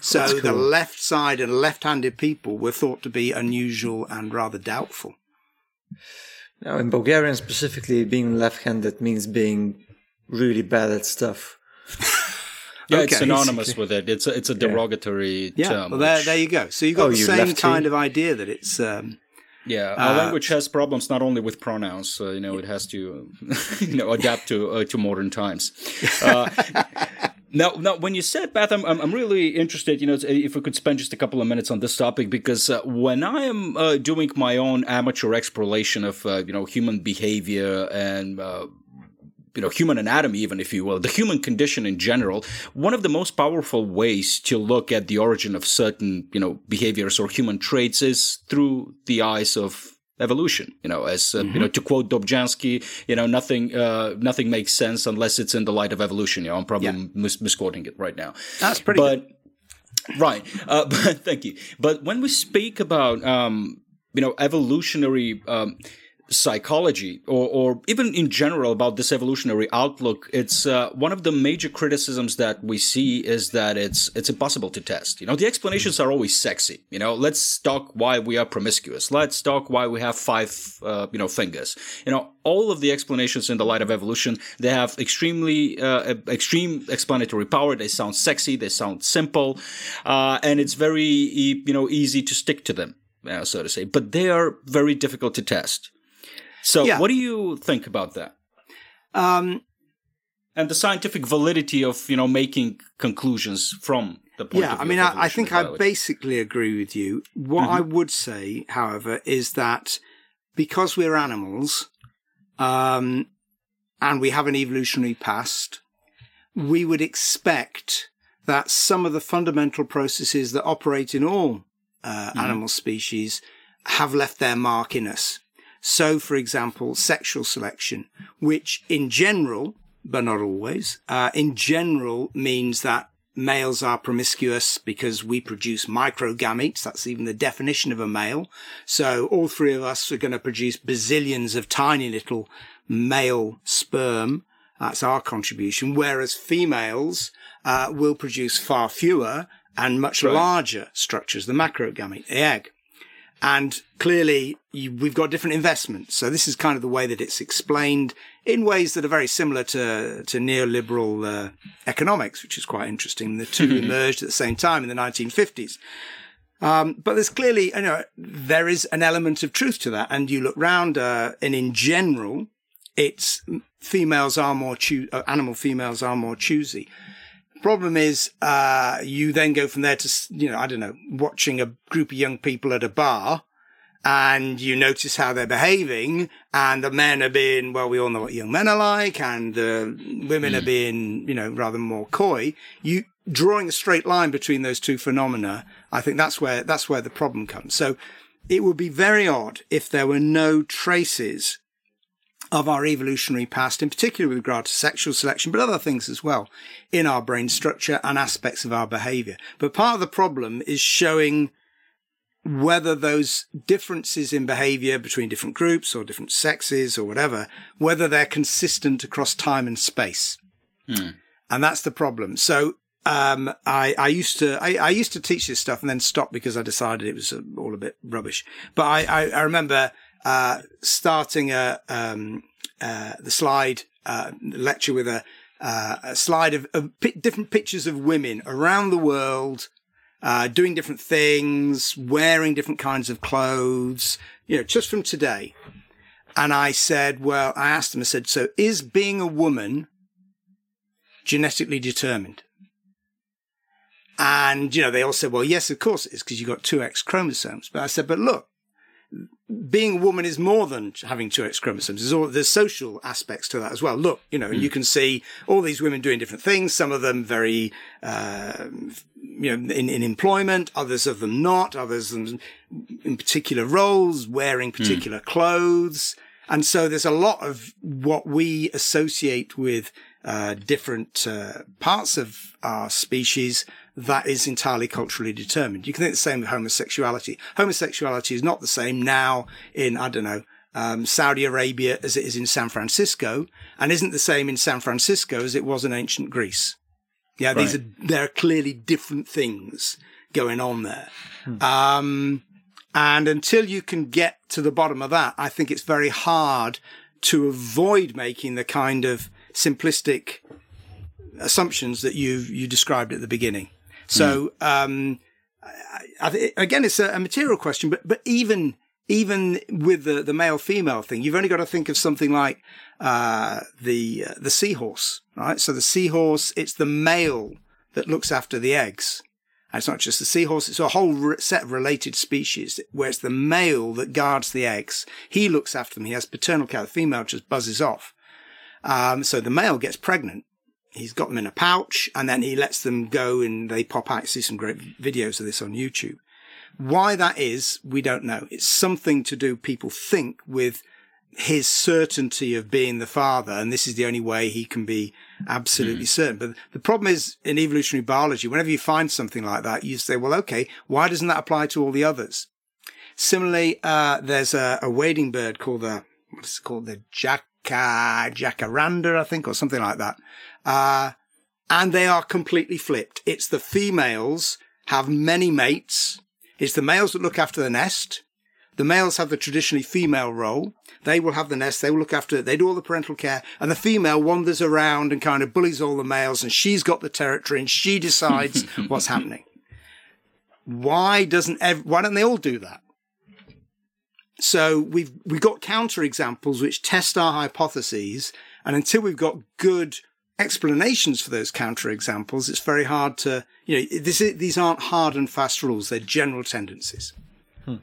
So That's the left side and left-handed people were thought to be unusual and rather doubtful. Now, in Bulgarian specifically, being left-handed means being really bad at stuff. Yeah, Okay. it's synonymous with it. It's a, it's a derogatory Yeah, term. well, there, which- there you go. So you've got Oh, the you same lefty. kind of idea that it's. Um, Yeah, our Uh, language has problems not only with pronouns. Uh, you know, it has to, you know, adapt to uh, to modern times. Now, now, when you said Beth, I'm, I'm I'm really interested. You know, if we could spend just a couple of minutes on this topic, because uh, when I am uh, doing my own amateur exploration of uh, you know human behavior and uh, you know human anatomy even if you will the human condition in general one of the most powerful ways to look at the origin of certain you know behaviors or human traits is through the eyes of evolution you know as uh, you know to quote dobzhansky you know nothing uh, nothing makes sense unless it's in the light of evolution you know i'm probably mis- misquoting it right now. That's pretty but good. right uh, but thank you. But when we speak about um, you know evolutionary um, psychology or, or even in general about this evolutionary outlook it's uh, one of the major criticisms that we see is that it's it's impossible to test. You know the explanations are always sexy. You know let's talk why we are promiscuous. Let's talk why we have five uh, you know fingers. You know all of the explanations in the light of evolution they have extremely uh, extreme explanatory power. They sound sexy. They sound simple. Uh, and it's very you know easy to stick to them uh, so to say. But they are very difficult to test so, Yeah. what do you think about that? Um, And the scientific validity of you know making conclusions from the point yeah, of I mean, I, I think I basically agree with you. What I would say, however, is that because we're animals, um, and we have an evolutionary past, we would expect that some of the fundamental processes that operate in all uh, animal species have left their mark in us. So, for example, sexual selection, which in general, but not always, uh, in general means that males are promiscuous because we produce microgametes. That's even the definition of a male. So all three of us are going to produce bazillions of tiny little male sperm. That's our contribution. Whereas females uh, will produce far fewer and much Right. larger structures, the macrogamete, the egg. And clearly, you, we've got different investments. So this is kind of the way that it's explained in ways that are very similar to to neoliberal uh, economics, which is quite interesting. The two emerged at the same time in the 1950s. Um, but there's clearly, you know, there is an element of truth to that. And you look round, uh, and in general, it's females are more choo- uh, animal females are more choosy. Problem is, uh, you then go from there to, you know, I don't know, watching a group of young people at a bar and you notice how they're behaving and the men are being, well, we all know what young men are like and the women are being, you know, rather more coy. You drawing a straight line between those two phenomena. I think that's where, that's where the problem comes. So it would be very odd if there were no traces of our evolutionary past, in particular with regard to sexual selection, but other things as well, in our brain structure and aspects of our behavior. But part of the problem is showing whether those differences in behavior between different groups or different sexes or whatever, whether they're consistent across time and space. And that's the problem. So, um, I, I used to, I, I used to teach this stuff and then stopped because I decided it was uh, all a bit rubbish. But I, I, I remember, uh, starting a, um, uh, the slide, uh, lecture with a, uh, a slide of, of pi- different pictures of women around the world, uh, doing different things, wearing different kinds of clothes, you know, just from today. And I said, well, I asked them, I said, so is being a woman genetically determined? And, you know, they all said, well, yes, of course it is because you've got two X chromosomes. But I said, but look, being a woman is more than having two X chromosomes. There's all, there's social aspects to that as well. Look, you know, you can see all these women doing different things. Some of them very, uh, you know, in, in employment, others of them not, others of them in particular roles, wearing particular clothes. And so there's a lot of what we associate with uh, different uh, parts of our species that is entirely culturally determined. You can think the same with homosexuality. Homosexuality is not the same now in, I don't know, um, Saudi Arabia as it is in San Francisco and isn't the same in San Francisco as it was in ancient Greece. Yeah, right. these are, there are clearly different things going on there. Hmm. Um, and until you can get to the bottom of that, I think it's very hard to avoid making the kind of simplistic assumptions that you you described at the beginning. So mm. um, I, I, again, it's a, a, material question, but but even even with the the male female thing, you've only got to think of something like uh, the uh, the seahorse, right? So the seahorse, it's the male that looks after the eggs. And it's not just the seahorse; it's a whole re- set of related species where it's the male that guards the eggs. He looks after them. He has paternal care. The female just buzzes off. Um, so the male gets pregnant he's got them in a pouch and then he lets them go and they pop out. You see some great videos of this on YouTube. Why that is, we don't know. It's something to do, people think, with his certainty of being the father. And this is the only way he can be absolutely mm. certain. But the problem is in evolutionary biology, whenever you find something like that, you say, well, okay, why doesn't that apply to all the others? Similarly, uh, there's a, a, wading bird called the, what's it called? The jack, jacaranda, I think, or something like that. Uh, and they are completely flipped. It's the females have many mates. It's the males that look after the nest. The males have the traditionally female role. They will have the nest. They will look after it. They do all the parental care. And the female wanders around and kind of bullies all the males and she's got the territory and she decides what's happening. Why doesn't ev- why don't they all do that? So we've, we've got counter examples which test our hypotheses. And until we've got good explanations for those counterexamples, it's very hard to, you know, this is, these aren't hard and fast rules. They're general tendencies. Hmm.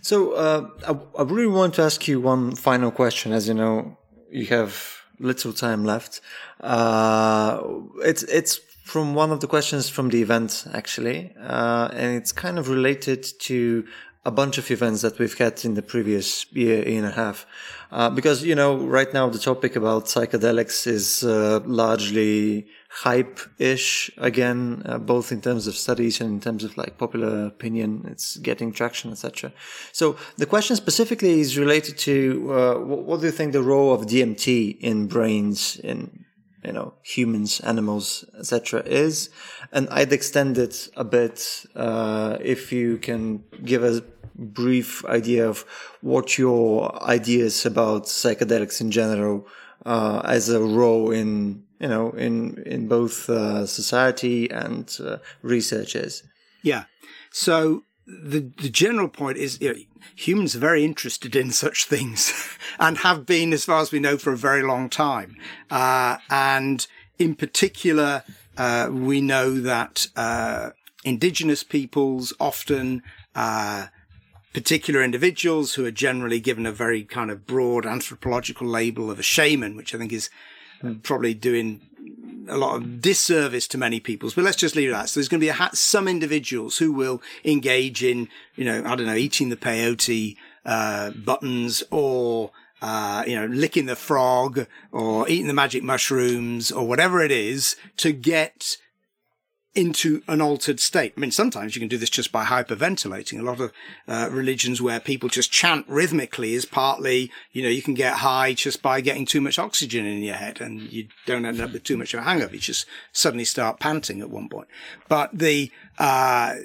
So, uh, I, I really want to ask you one final question. As you know, you have little time left. Uh, it's, it's from one of the questions from the event, actually. Uh, and it's kind of related to a bunch of events that we've had in the previous year, year and a half. Uh, because, you know, right now the topic about psychedelics is uh, largely hype-ish again, uh, both in terms of studies and in terms of like popular opinion. It's getting traction, etc. So the question specifically is related to uh, what, what do you think the role of DMT in brains in you know humans animals etc is. And i'd extend it a bit uh, if you can give a brief idea of what your ideas about psychedelics in general uh, as a role in you know in in both uh, society and uh, research is yeah. So the the general point is you know, humans are very interested in such things and have been, as far as we know, for a very long time. Uh, and in particular, uh, we know that uh, indigenous peoples often uh, particular individuals who are generally given a very kind of broad anthropological label of a shaman, which I think is probably doing a lot of disservice to many peoples, but let's just leave that. So there's going to be ha- some individuals who will engage in, you know, I don't know, eating the peyote, uh, buttons or, uh, you know, licking the frog or eating the magic mushrooms or whatever it is to get into an altered state. I mean, sometimes you can do this just by hyperventilating. A lot of uh, religions where people just chant rhythmically is partly, you know, you can get high just by getting too much oxygen in your head and you don't end up with too much of a hangover. You just suddenly start panting at one point. But the, uh,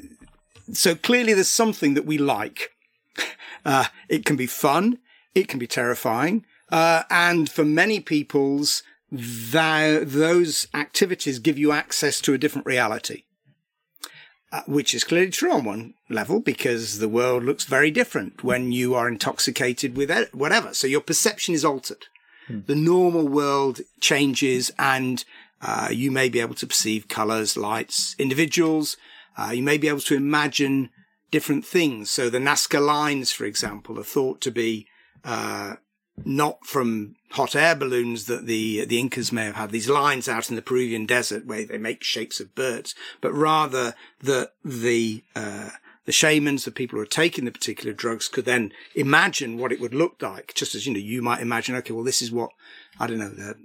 so clearly there's something that we like. Uh, it can be fun. It can be terrifying. Uh, and for many people's, those activities give you access to a different reality. Uh, which is clearly true on one level because the world looks very different when you are intoxicated with whatever. So your perception is altered. Hmm. The normal world changes and uh, you may be able to perceive colors, lights, individuals. Uh, you may be able to imagine different things. So the Nazca lines, for example, are thought to be uh, not from hot air balloons that the the Incas may have had these lines out in the Peruvian desert where they make shapes of birds, but rather that the uh, the shamans, the people who are taking the particular drugs could then imagine what it would look like. Just as, you know, you might imagine, okay, well, this is what, I don't know, the,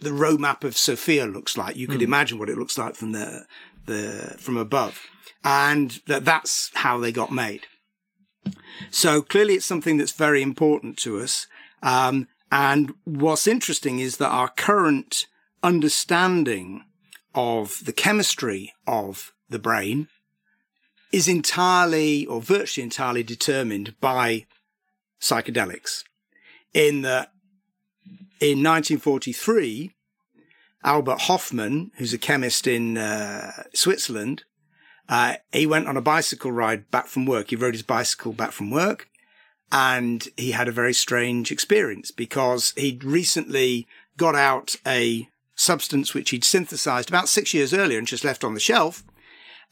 the road map of Sofia looks like. You could mm. imagine what it looks like from the, the, from above. And that that's how they got made. So clearly it's something that's very important to us. Um, and what's interesting is that our current understanding of the chemistry of the brain is entirely or virtually entirely determined by psychedelics. In that, in 1943, Albert Hofmann, who's a chemist in uh, Switzerland, uh, he went on a bicycle ride back from work. He rode his bicycle back from work and he had a very strange experience because he'd recently got out a substance which he'd synthesized about six years earlier and just left on the shelf.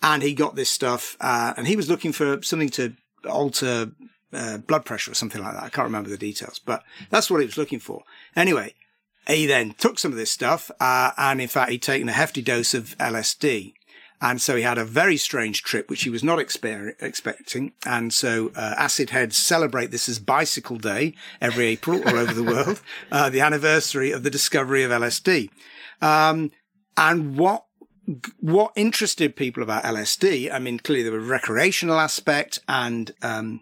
And he got this stuff, uh, and he was looking for something to alter uh, blood pressure or something like that. I can't remember the details, but that's what he was looking for. Anyway, he then took some of this stuff, uh, and in fact, he'd taken a hefty dose of LSD. And so he had a very strange trip, which he was not exper- expecting. And so uh, acid heads celebrate this as Bicycle Day every April all over the world, uh, the anniversary of the discovery of LSD. Um, and what what interested people about LSD? I mean, clearly there was recreational aspect and um,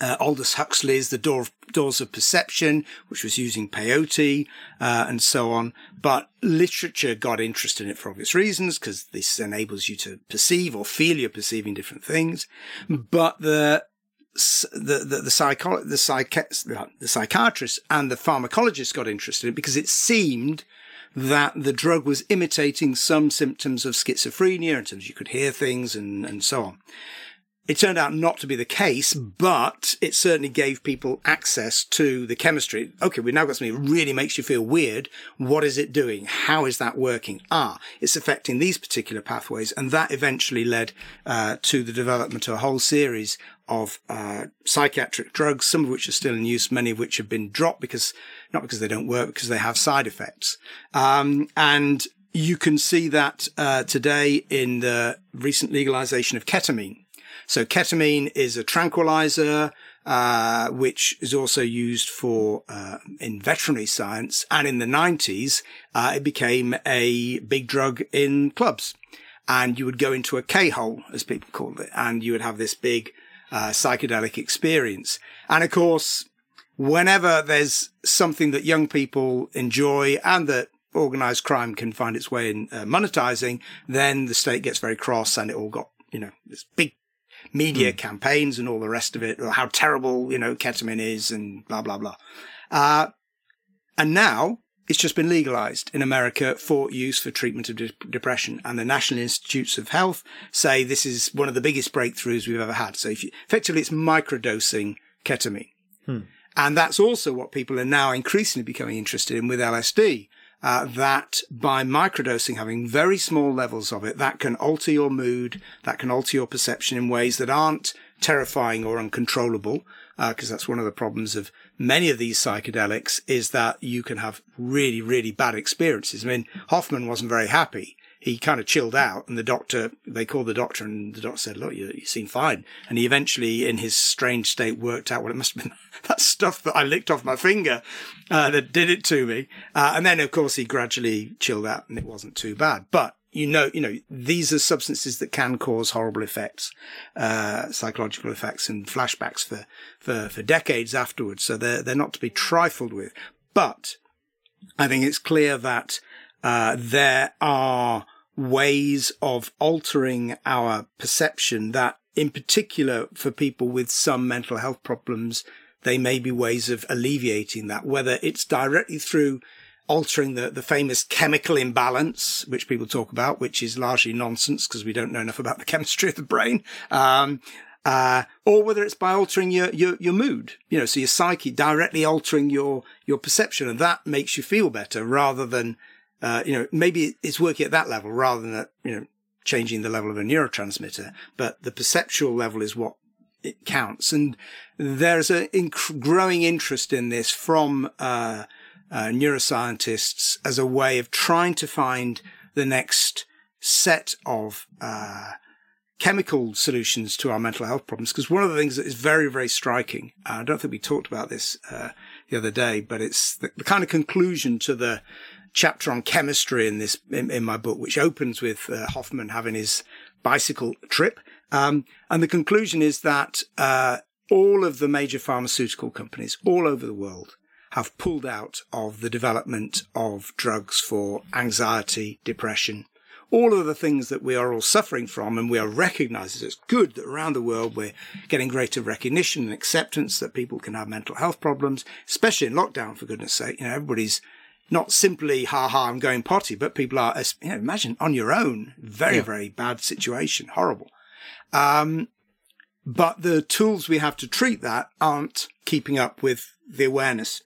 uh, Aldous Huxley's The Door of, Doors of Perception, which was using peyote uh, and so on. But literature got interested in it for obvious reasons, because this enables you to perceive or feel you're perceiving different things. But the the the the, the, psych- the psychiatrists and the pharmacologist got interested in it because it seemed that the drug was imitating some symptoms of schizophrenia in terms you could hear things and, and so on. It turned out not to be the case, but it certainly gave people access to the chemistry. Okay, we've now got something that really makes you feel weird. What is it doing? How is that working? Ah, it's affecting these particular pathways. And that eventually led uh, to the development of a whole series of uh, psychiatric drugs, some of which are still in use, many of which have been dropped because, not because they don't work, because they have side effects. Um, and you can see that uh, today in the recent legalization of ketamine. So ketamine is a tranquilizer, uh, which is also used for uh, in veterinary science. And in the 90s, uh, it became a big drug in clubs. And you would go into a K-hole, as people called it, and you would have this big uh, psychedelic experience. And of course, whenever there's something that young people enjoy and that organized crime can find its way in uh, monetizing, then the state gets very cross and it all got, you know, this big media mm. campaigns and all the rest of it, or how terrible, you know, ketamine is and blah, blah, blah. Uh, and now it's just been legalized in America for use for treatment of de- depression. And the National Institutes of Health say this is one of the biggest breakthroughs we've ever had. So you, effectively it's microdosing ketamine. Hmm. And that's also what people are now increasingly becoming interested in with LSD uh, that by microdosing, having very small levels of it, that can alter your mood, that can alter your perception in ways that aren't terrifying or uncontrollable. Because uh, that's one of the problems of many of these psychedelics is that you can have really, really bad experiences. I mean, Hofmann wasn't very happy he kind of chilled out and the doctor, they called the doctor and the doctor said, look, you, you seem fine. And he eventually, in his strange state, worked out what it must have been that stuff that I licked off my finger, uh, that did it to me. Uh, and then of course he gradually chilled out and it wasn't too bad. But you know, you know, these are substances that can cause horrible effects, uh, psychological effects and flashbacks for, for, for decades afterwards. So they're, they're not to be trifled with. But I think it's clear that, uh, there are ways of altering our perception that in particular for people with some mental health problems, they may be ways of alleviating that, whether it's directly through altering the, the famous chemical imbalance, which people talk about, which is largely nonsense because we don't know enough about the chemistry of the brain. Um, uh, or whether it's by altering your, your, your mood, you know, so your psyche directly altering your, your perception and that makes you feel better rather than uh, you know, maybe it's working at that level rather than at, you know, changing the level of a neurotransmitter, but the perceptual level is what it counts. And there's a inc- growing interest in this from, uh, uh, neuroscientists as a way of trying to find the next set of, uh, chemical solutions to our mental health problems. Because one of the things that is very, very striking, uh, I don't think we talked about this uh, the other day, but it's the, the, kind of conclusion to the chapter on chemistry in this in, in my book, which opens with uh, Hofmann having his bicycle trip, um, and the conclusion is that uh, all of the major pharmaceutical companies all over the world have pulled out of the development of drugs for anxiety, depression, all of the things that we are all suffering from and we are recognized as it's good that around the world we're getting greater recognition and acceptance that people can have mental health problems, especially in lockdown, for goodness sake. You know, everybody's not simply, ha ha, I'm going potty, but people are, you know, imagine on your own, very, yeah. very bad situation, horrible. Um, but the tools we have to treat that aren't keeping up with the awareness.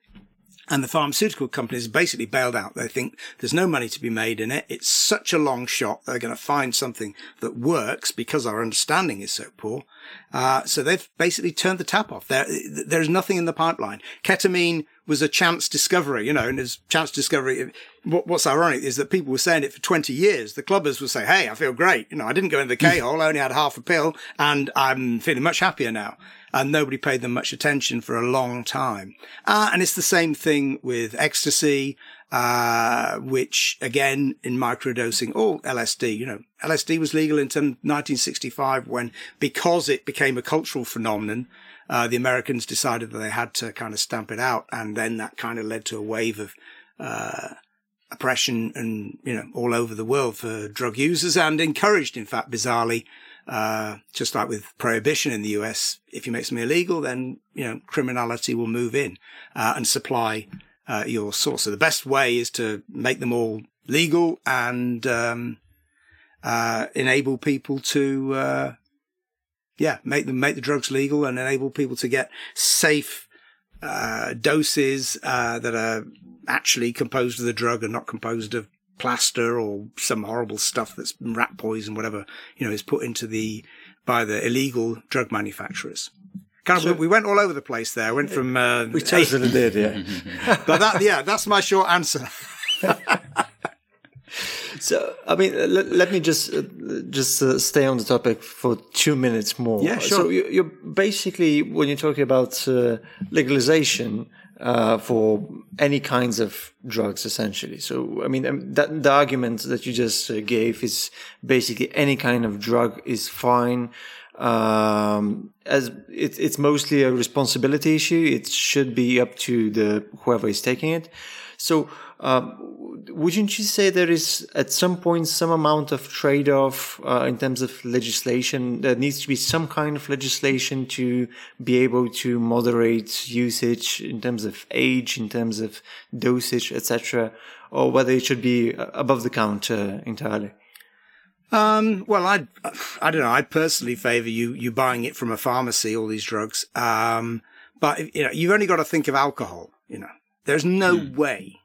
And the pharmaceutical companies basically bailed out. They think there's no money to be made in it. It's such a long shot. They're going to find something that works because our understanding is so poor. Uh, so they've basically turned the tap off. There, there's nothing in the pipeline. Ketamine was a chance discovery, you know, and as chance discovery, what's ironic is that people were saying it for 20 years. The clubbers would say, Hey, I feel great. You know, I didn't go in the K hole. I only had half a pill and I'm feeling much happier now. And nobody paid them much attention for a long time. Uh, and it's the same thing with ecstasy, uh, which again in microdosing or LSD, you know, LSD was legal until 1965 when, because it became a cultural phenomenon, uh, the Americans decided that they had to kind of stamp it out. And then that kind of led to a wave of, uh, oppression and, you know, all over the world for drug users and encouraged, in fact, bizarrely, uh, just like with prohibition in the US, if you make something illegal, then, you know, criminality will move in, uh, and supply, uh, your source. So the best way is to make them all legal and, um, uh, enable people to, uh, yeah, make them make the drugs legal and enable people to get safe uh, doses uh, that are actually composed of the drug and not composed of plaster or some horrible stuff that's rat poison, whatever you know is put into the by the illegal drug manufacturers. Kind of, so, we went all over the place there. Went from uh, we totally did, yeah. but that, yeah, that's my short answer. So, I mean, let, let me just uh, just uh, stay on the topic for two minutes more. Yeah, sure. So, you, are basically when you're talking about uh, legalization uh, for any kinds of drugs, essentially. So, I mean, um, that the argument that you just uh, gave is basically any kind of drug is fine. Um, as it, it's mostly a responsibility issue. It should be up to the whoever is taking it. So, um, wouldn't you say there is at some point some amount of trade-off uh, in terms of legislation? There needs to be some kind of legislation to be able to moderate usage in terms of age, in terms of dosage, etc., or whether it should be uh, above the counter entirely. Um, well, I, I don't know. I personally favour you you buying it from a pharmacy. All these drugs, um, but you know, you've only got to think of alcohol. You know, there's no mm. way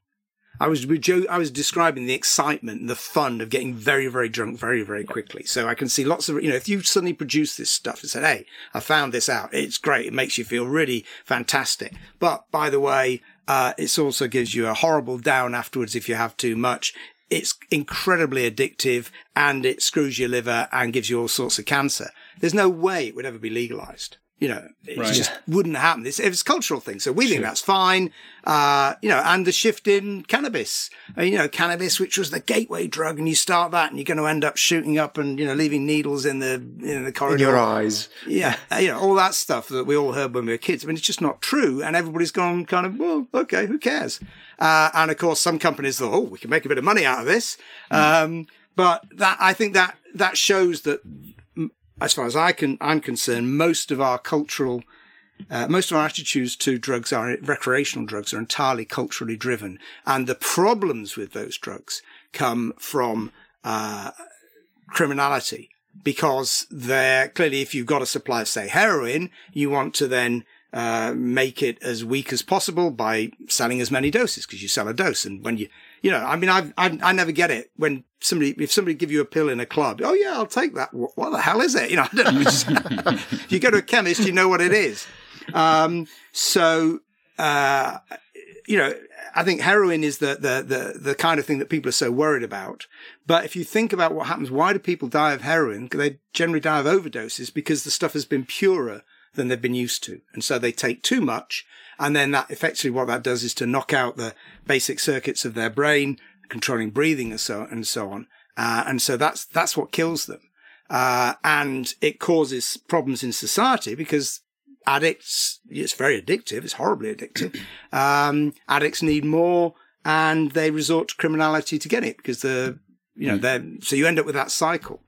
I was I was describing the excitement and the fun of getting very very drunk very very quickly. So I can see lots of you know if you suddenly produce this stuff and said, "Hey, I found this out. It's great. It makes you feel really fantastic." But by the way, uh, it also gives you a horrible down afterwards if you have too much. It's incredibly addictive and it screws your liver and gives you all sorts of cancer. There's no way it would ever be legalized. You know, it right. just wouldn't happen. It's, it's a cultural thing. So we sure. think that's fine. Uh, you know, and the shift in cannabis, I mean, you know, cannabis, which was the gateway drug and you start that and you're going to end up shooting up and, you know, leaving needles in the, in the corridor. In your eyes. Yeah. you know, all that stuff that we all heard when we were kids. I mean, it's just not true. And everybody's gone kind of, well, okay, who cares? Uh, and of course, some companies thought, oh, we can make a bit of money out of this. Mm. Um, but that, I think that, that shows that as far as I can, I'm concerned, most of our cultural, uh, most of our attitudes to drugs are recreational drugs are entirely culturally driven, and the problems with those drugs come from uh, criminality because they're clearly if you've got a supply of say heroin, you want to then uh, make it as weak as possible by selling as many doses because you sell a dose, and when you you know, I mean, I've, I, I never get it when somebody, if somebody give you a pill in a club, oh yeah, I'll take that. What, what the hell is it? You know, I don't know. you go to a chemist, you know what it is. Um, so, uh, you know, I think heroin is the, the, the, the kind of thing that people are so worried about. But if you think about what happens, why do people die of heroin? They generally die of overdoses because the stuff has been purer than they've been used to. And so they take too much. And then that effectively what that does is to knock out the basic circuits of their brain, controlling breathing and so, and so on. Uh, and so that's, that's what kills them. Uh, and it causes problems in society because addicts, it's very addictive. It's horribly addictive. Um, addicts need more and they resort to criminality to get it because the, you know, they're, so you end up with that cycle.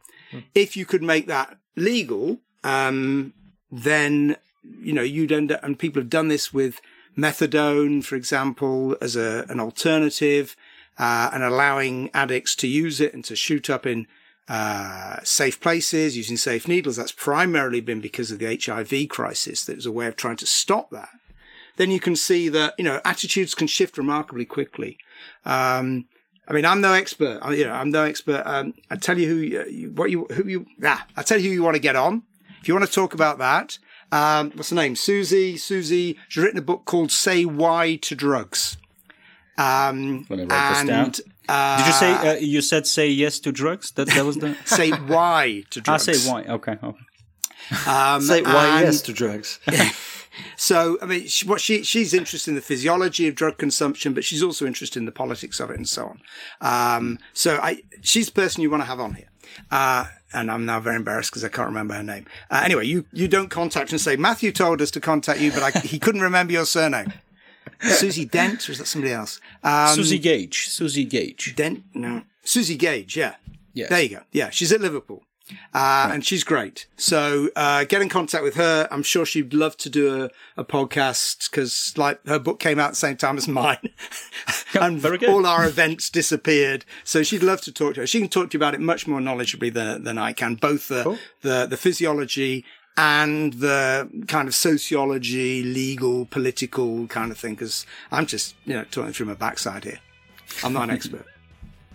If you could make that legal, um, then, you know, you'd end up, and people have done this with methadone, for example, as a, an alternative, uh, and allowing addicts to use it and to shoot up in uh, safe places using safe needles. That's primarily been because of the HIV crisis. That was a way of trying to stop that. Then you can see that, you know, attitudes can shift remarkably quickly. Um, I mean, I'm no expert. I, you know, I'm no expert. Um, I tell you who you, what you, who you, ah, I tell you who you want to get on. If you want to talk about that, um, what's the name? Suzi, Suzi, she's written a book called Say Why to Drugs. Um, Let me write this down. Uh, Did you say uh, you said say yes to drugs? That that was the say why to drugs. I say why. Okay. okay. Um, Say why and yes to drugs. So, I mean, she, what she she's interested in the physiology of drug consumption, but she's also interested in the politics of it and so on. Um, so, I she's the person you want to have on here. Uh, and I'm now very embarrassed because I can't remember her name. Uh, anyway, you you don't contact and say Matthew told us to contact you, but I, he couldn't remember your surname. Susie Dent, or is that somebody else? Um, Suzi Gage. Suzi Gage. Dent, no, Suzi Gage. Yeah, Yes. there you go. Yeah, she's at Liverpool. Uh, and she's great. So, uh, get in contact with her. I'm sure she'd love to do a, a podcast because like her book came out at the same time as mine and all our events disappeared. So she'd love to talk to her. She can talk to you about it much more knowledgeably than, than I can, both the, the, the physiology and the kind of sociology, legal, political kind of thing. Cause I'm just, you know, talking through my backside here. I'm not an expert.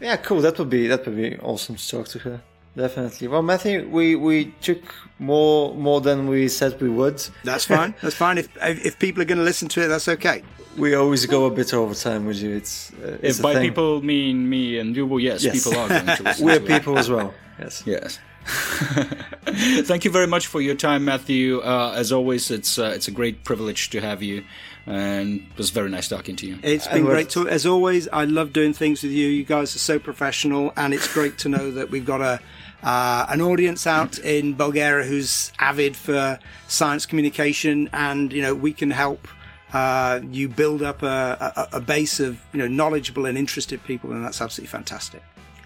Yeah, cool. That would be that would be awesome to talk to her. Definitely. Well, Matthew, we we took more more than we said we would. That's fine. That's fine. If if people are going to listen to it, that's okay. We always go a bit over time with you. It's, uh, it's If by thing. people mean me and you, well, yes, Yes. people are going to listen we're to it. people as well. Yes. Yes. Thank you very much for your time, Matthew. Uh, as always, it's uh, it's a great privilege to have you, and it was very nice talking to you. It's been great to, as always. I love doing things with you. You guys are so professional, and it's great to know that we've got a uh, an audience out in Bulgaria who's avid for science communication, and you know we can help uh, you build up a, a, a base of you know knowledgeable and interested people, and that's absolutely fantastic.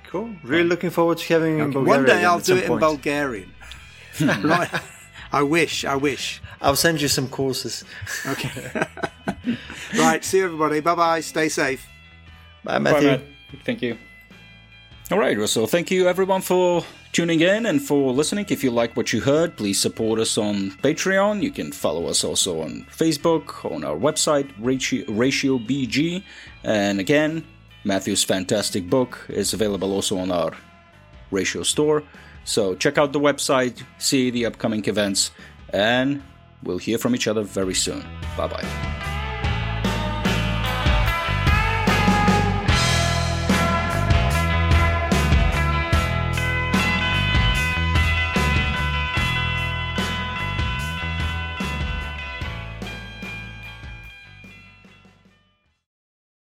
Cool. Really looking forward to having you in Bulgaria. One day I'll do some it in. Bulgarian. right? I wish. I wish. I'll send you some courses. Okay. right. See you, everybody. Bye bye. Stay safe. Bye, Bye, Matthew. Matt. Thank you. All right, Russell. thank you everyone for tuning in and for listening. If you like what you heard, please support us on Patreon. You can follow us also on Facebook, on our website, Ratio, Ratio BG. And again, Matthew's fantastic book is available also on our Ratio store. So check out the website, see the upcoming events, and we'll hear from each other very soon. Bye bye.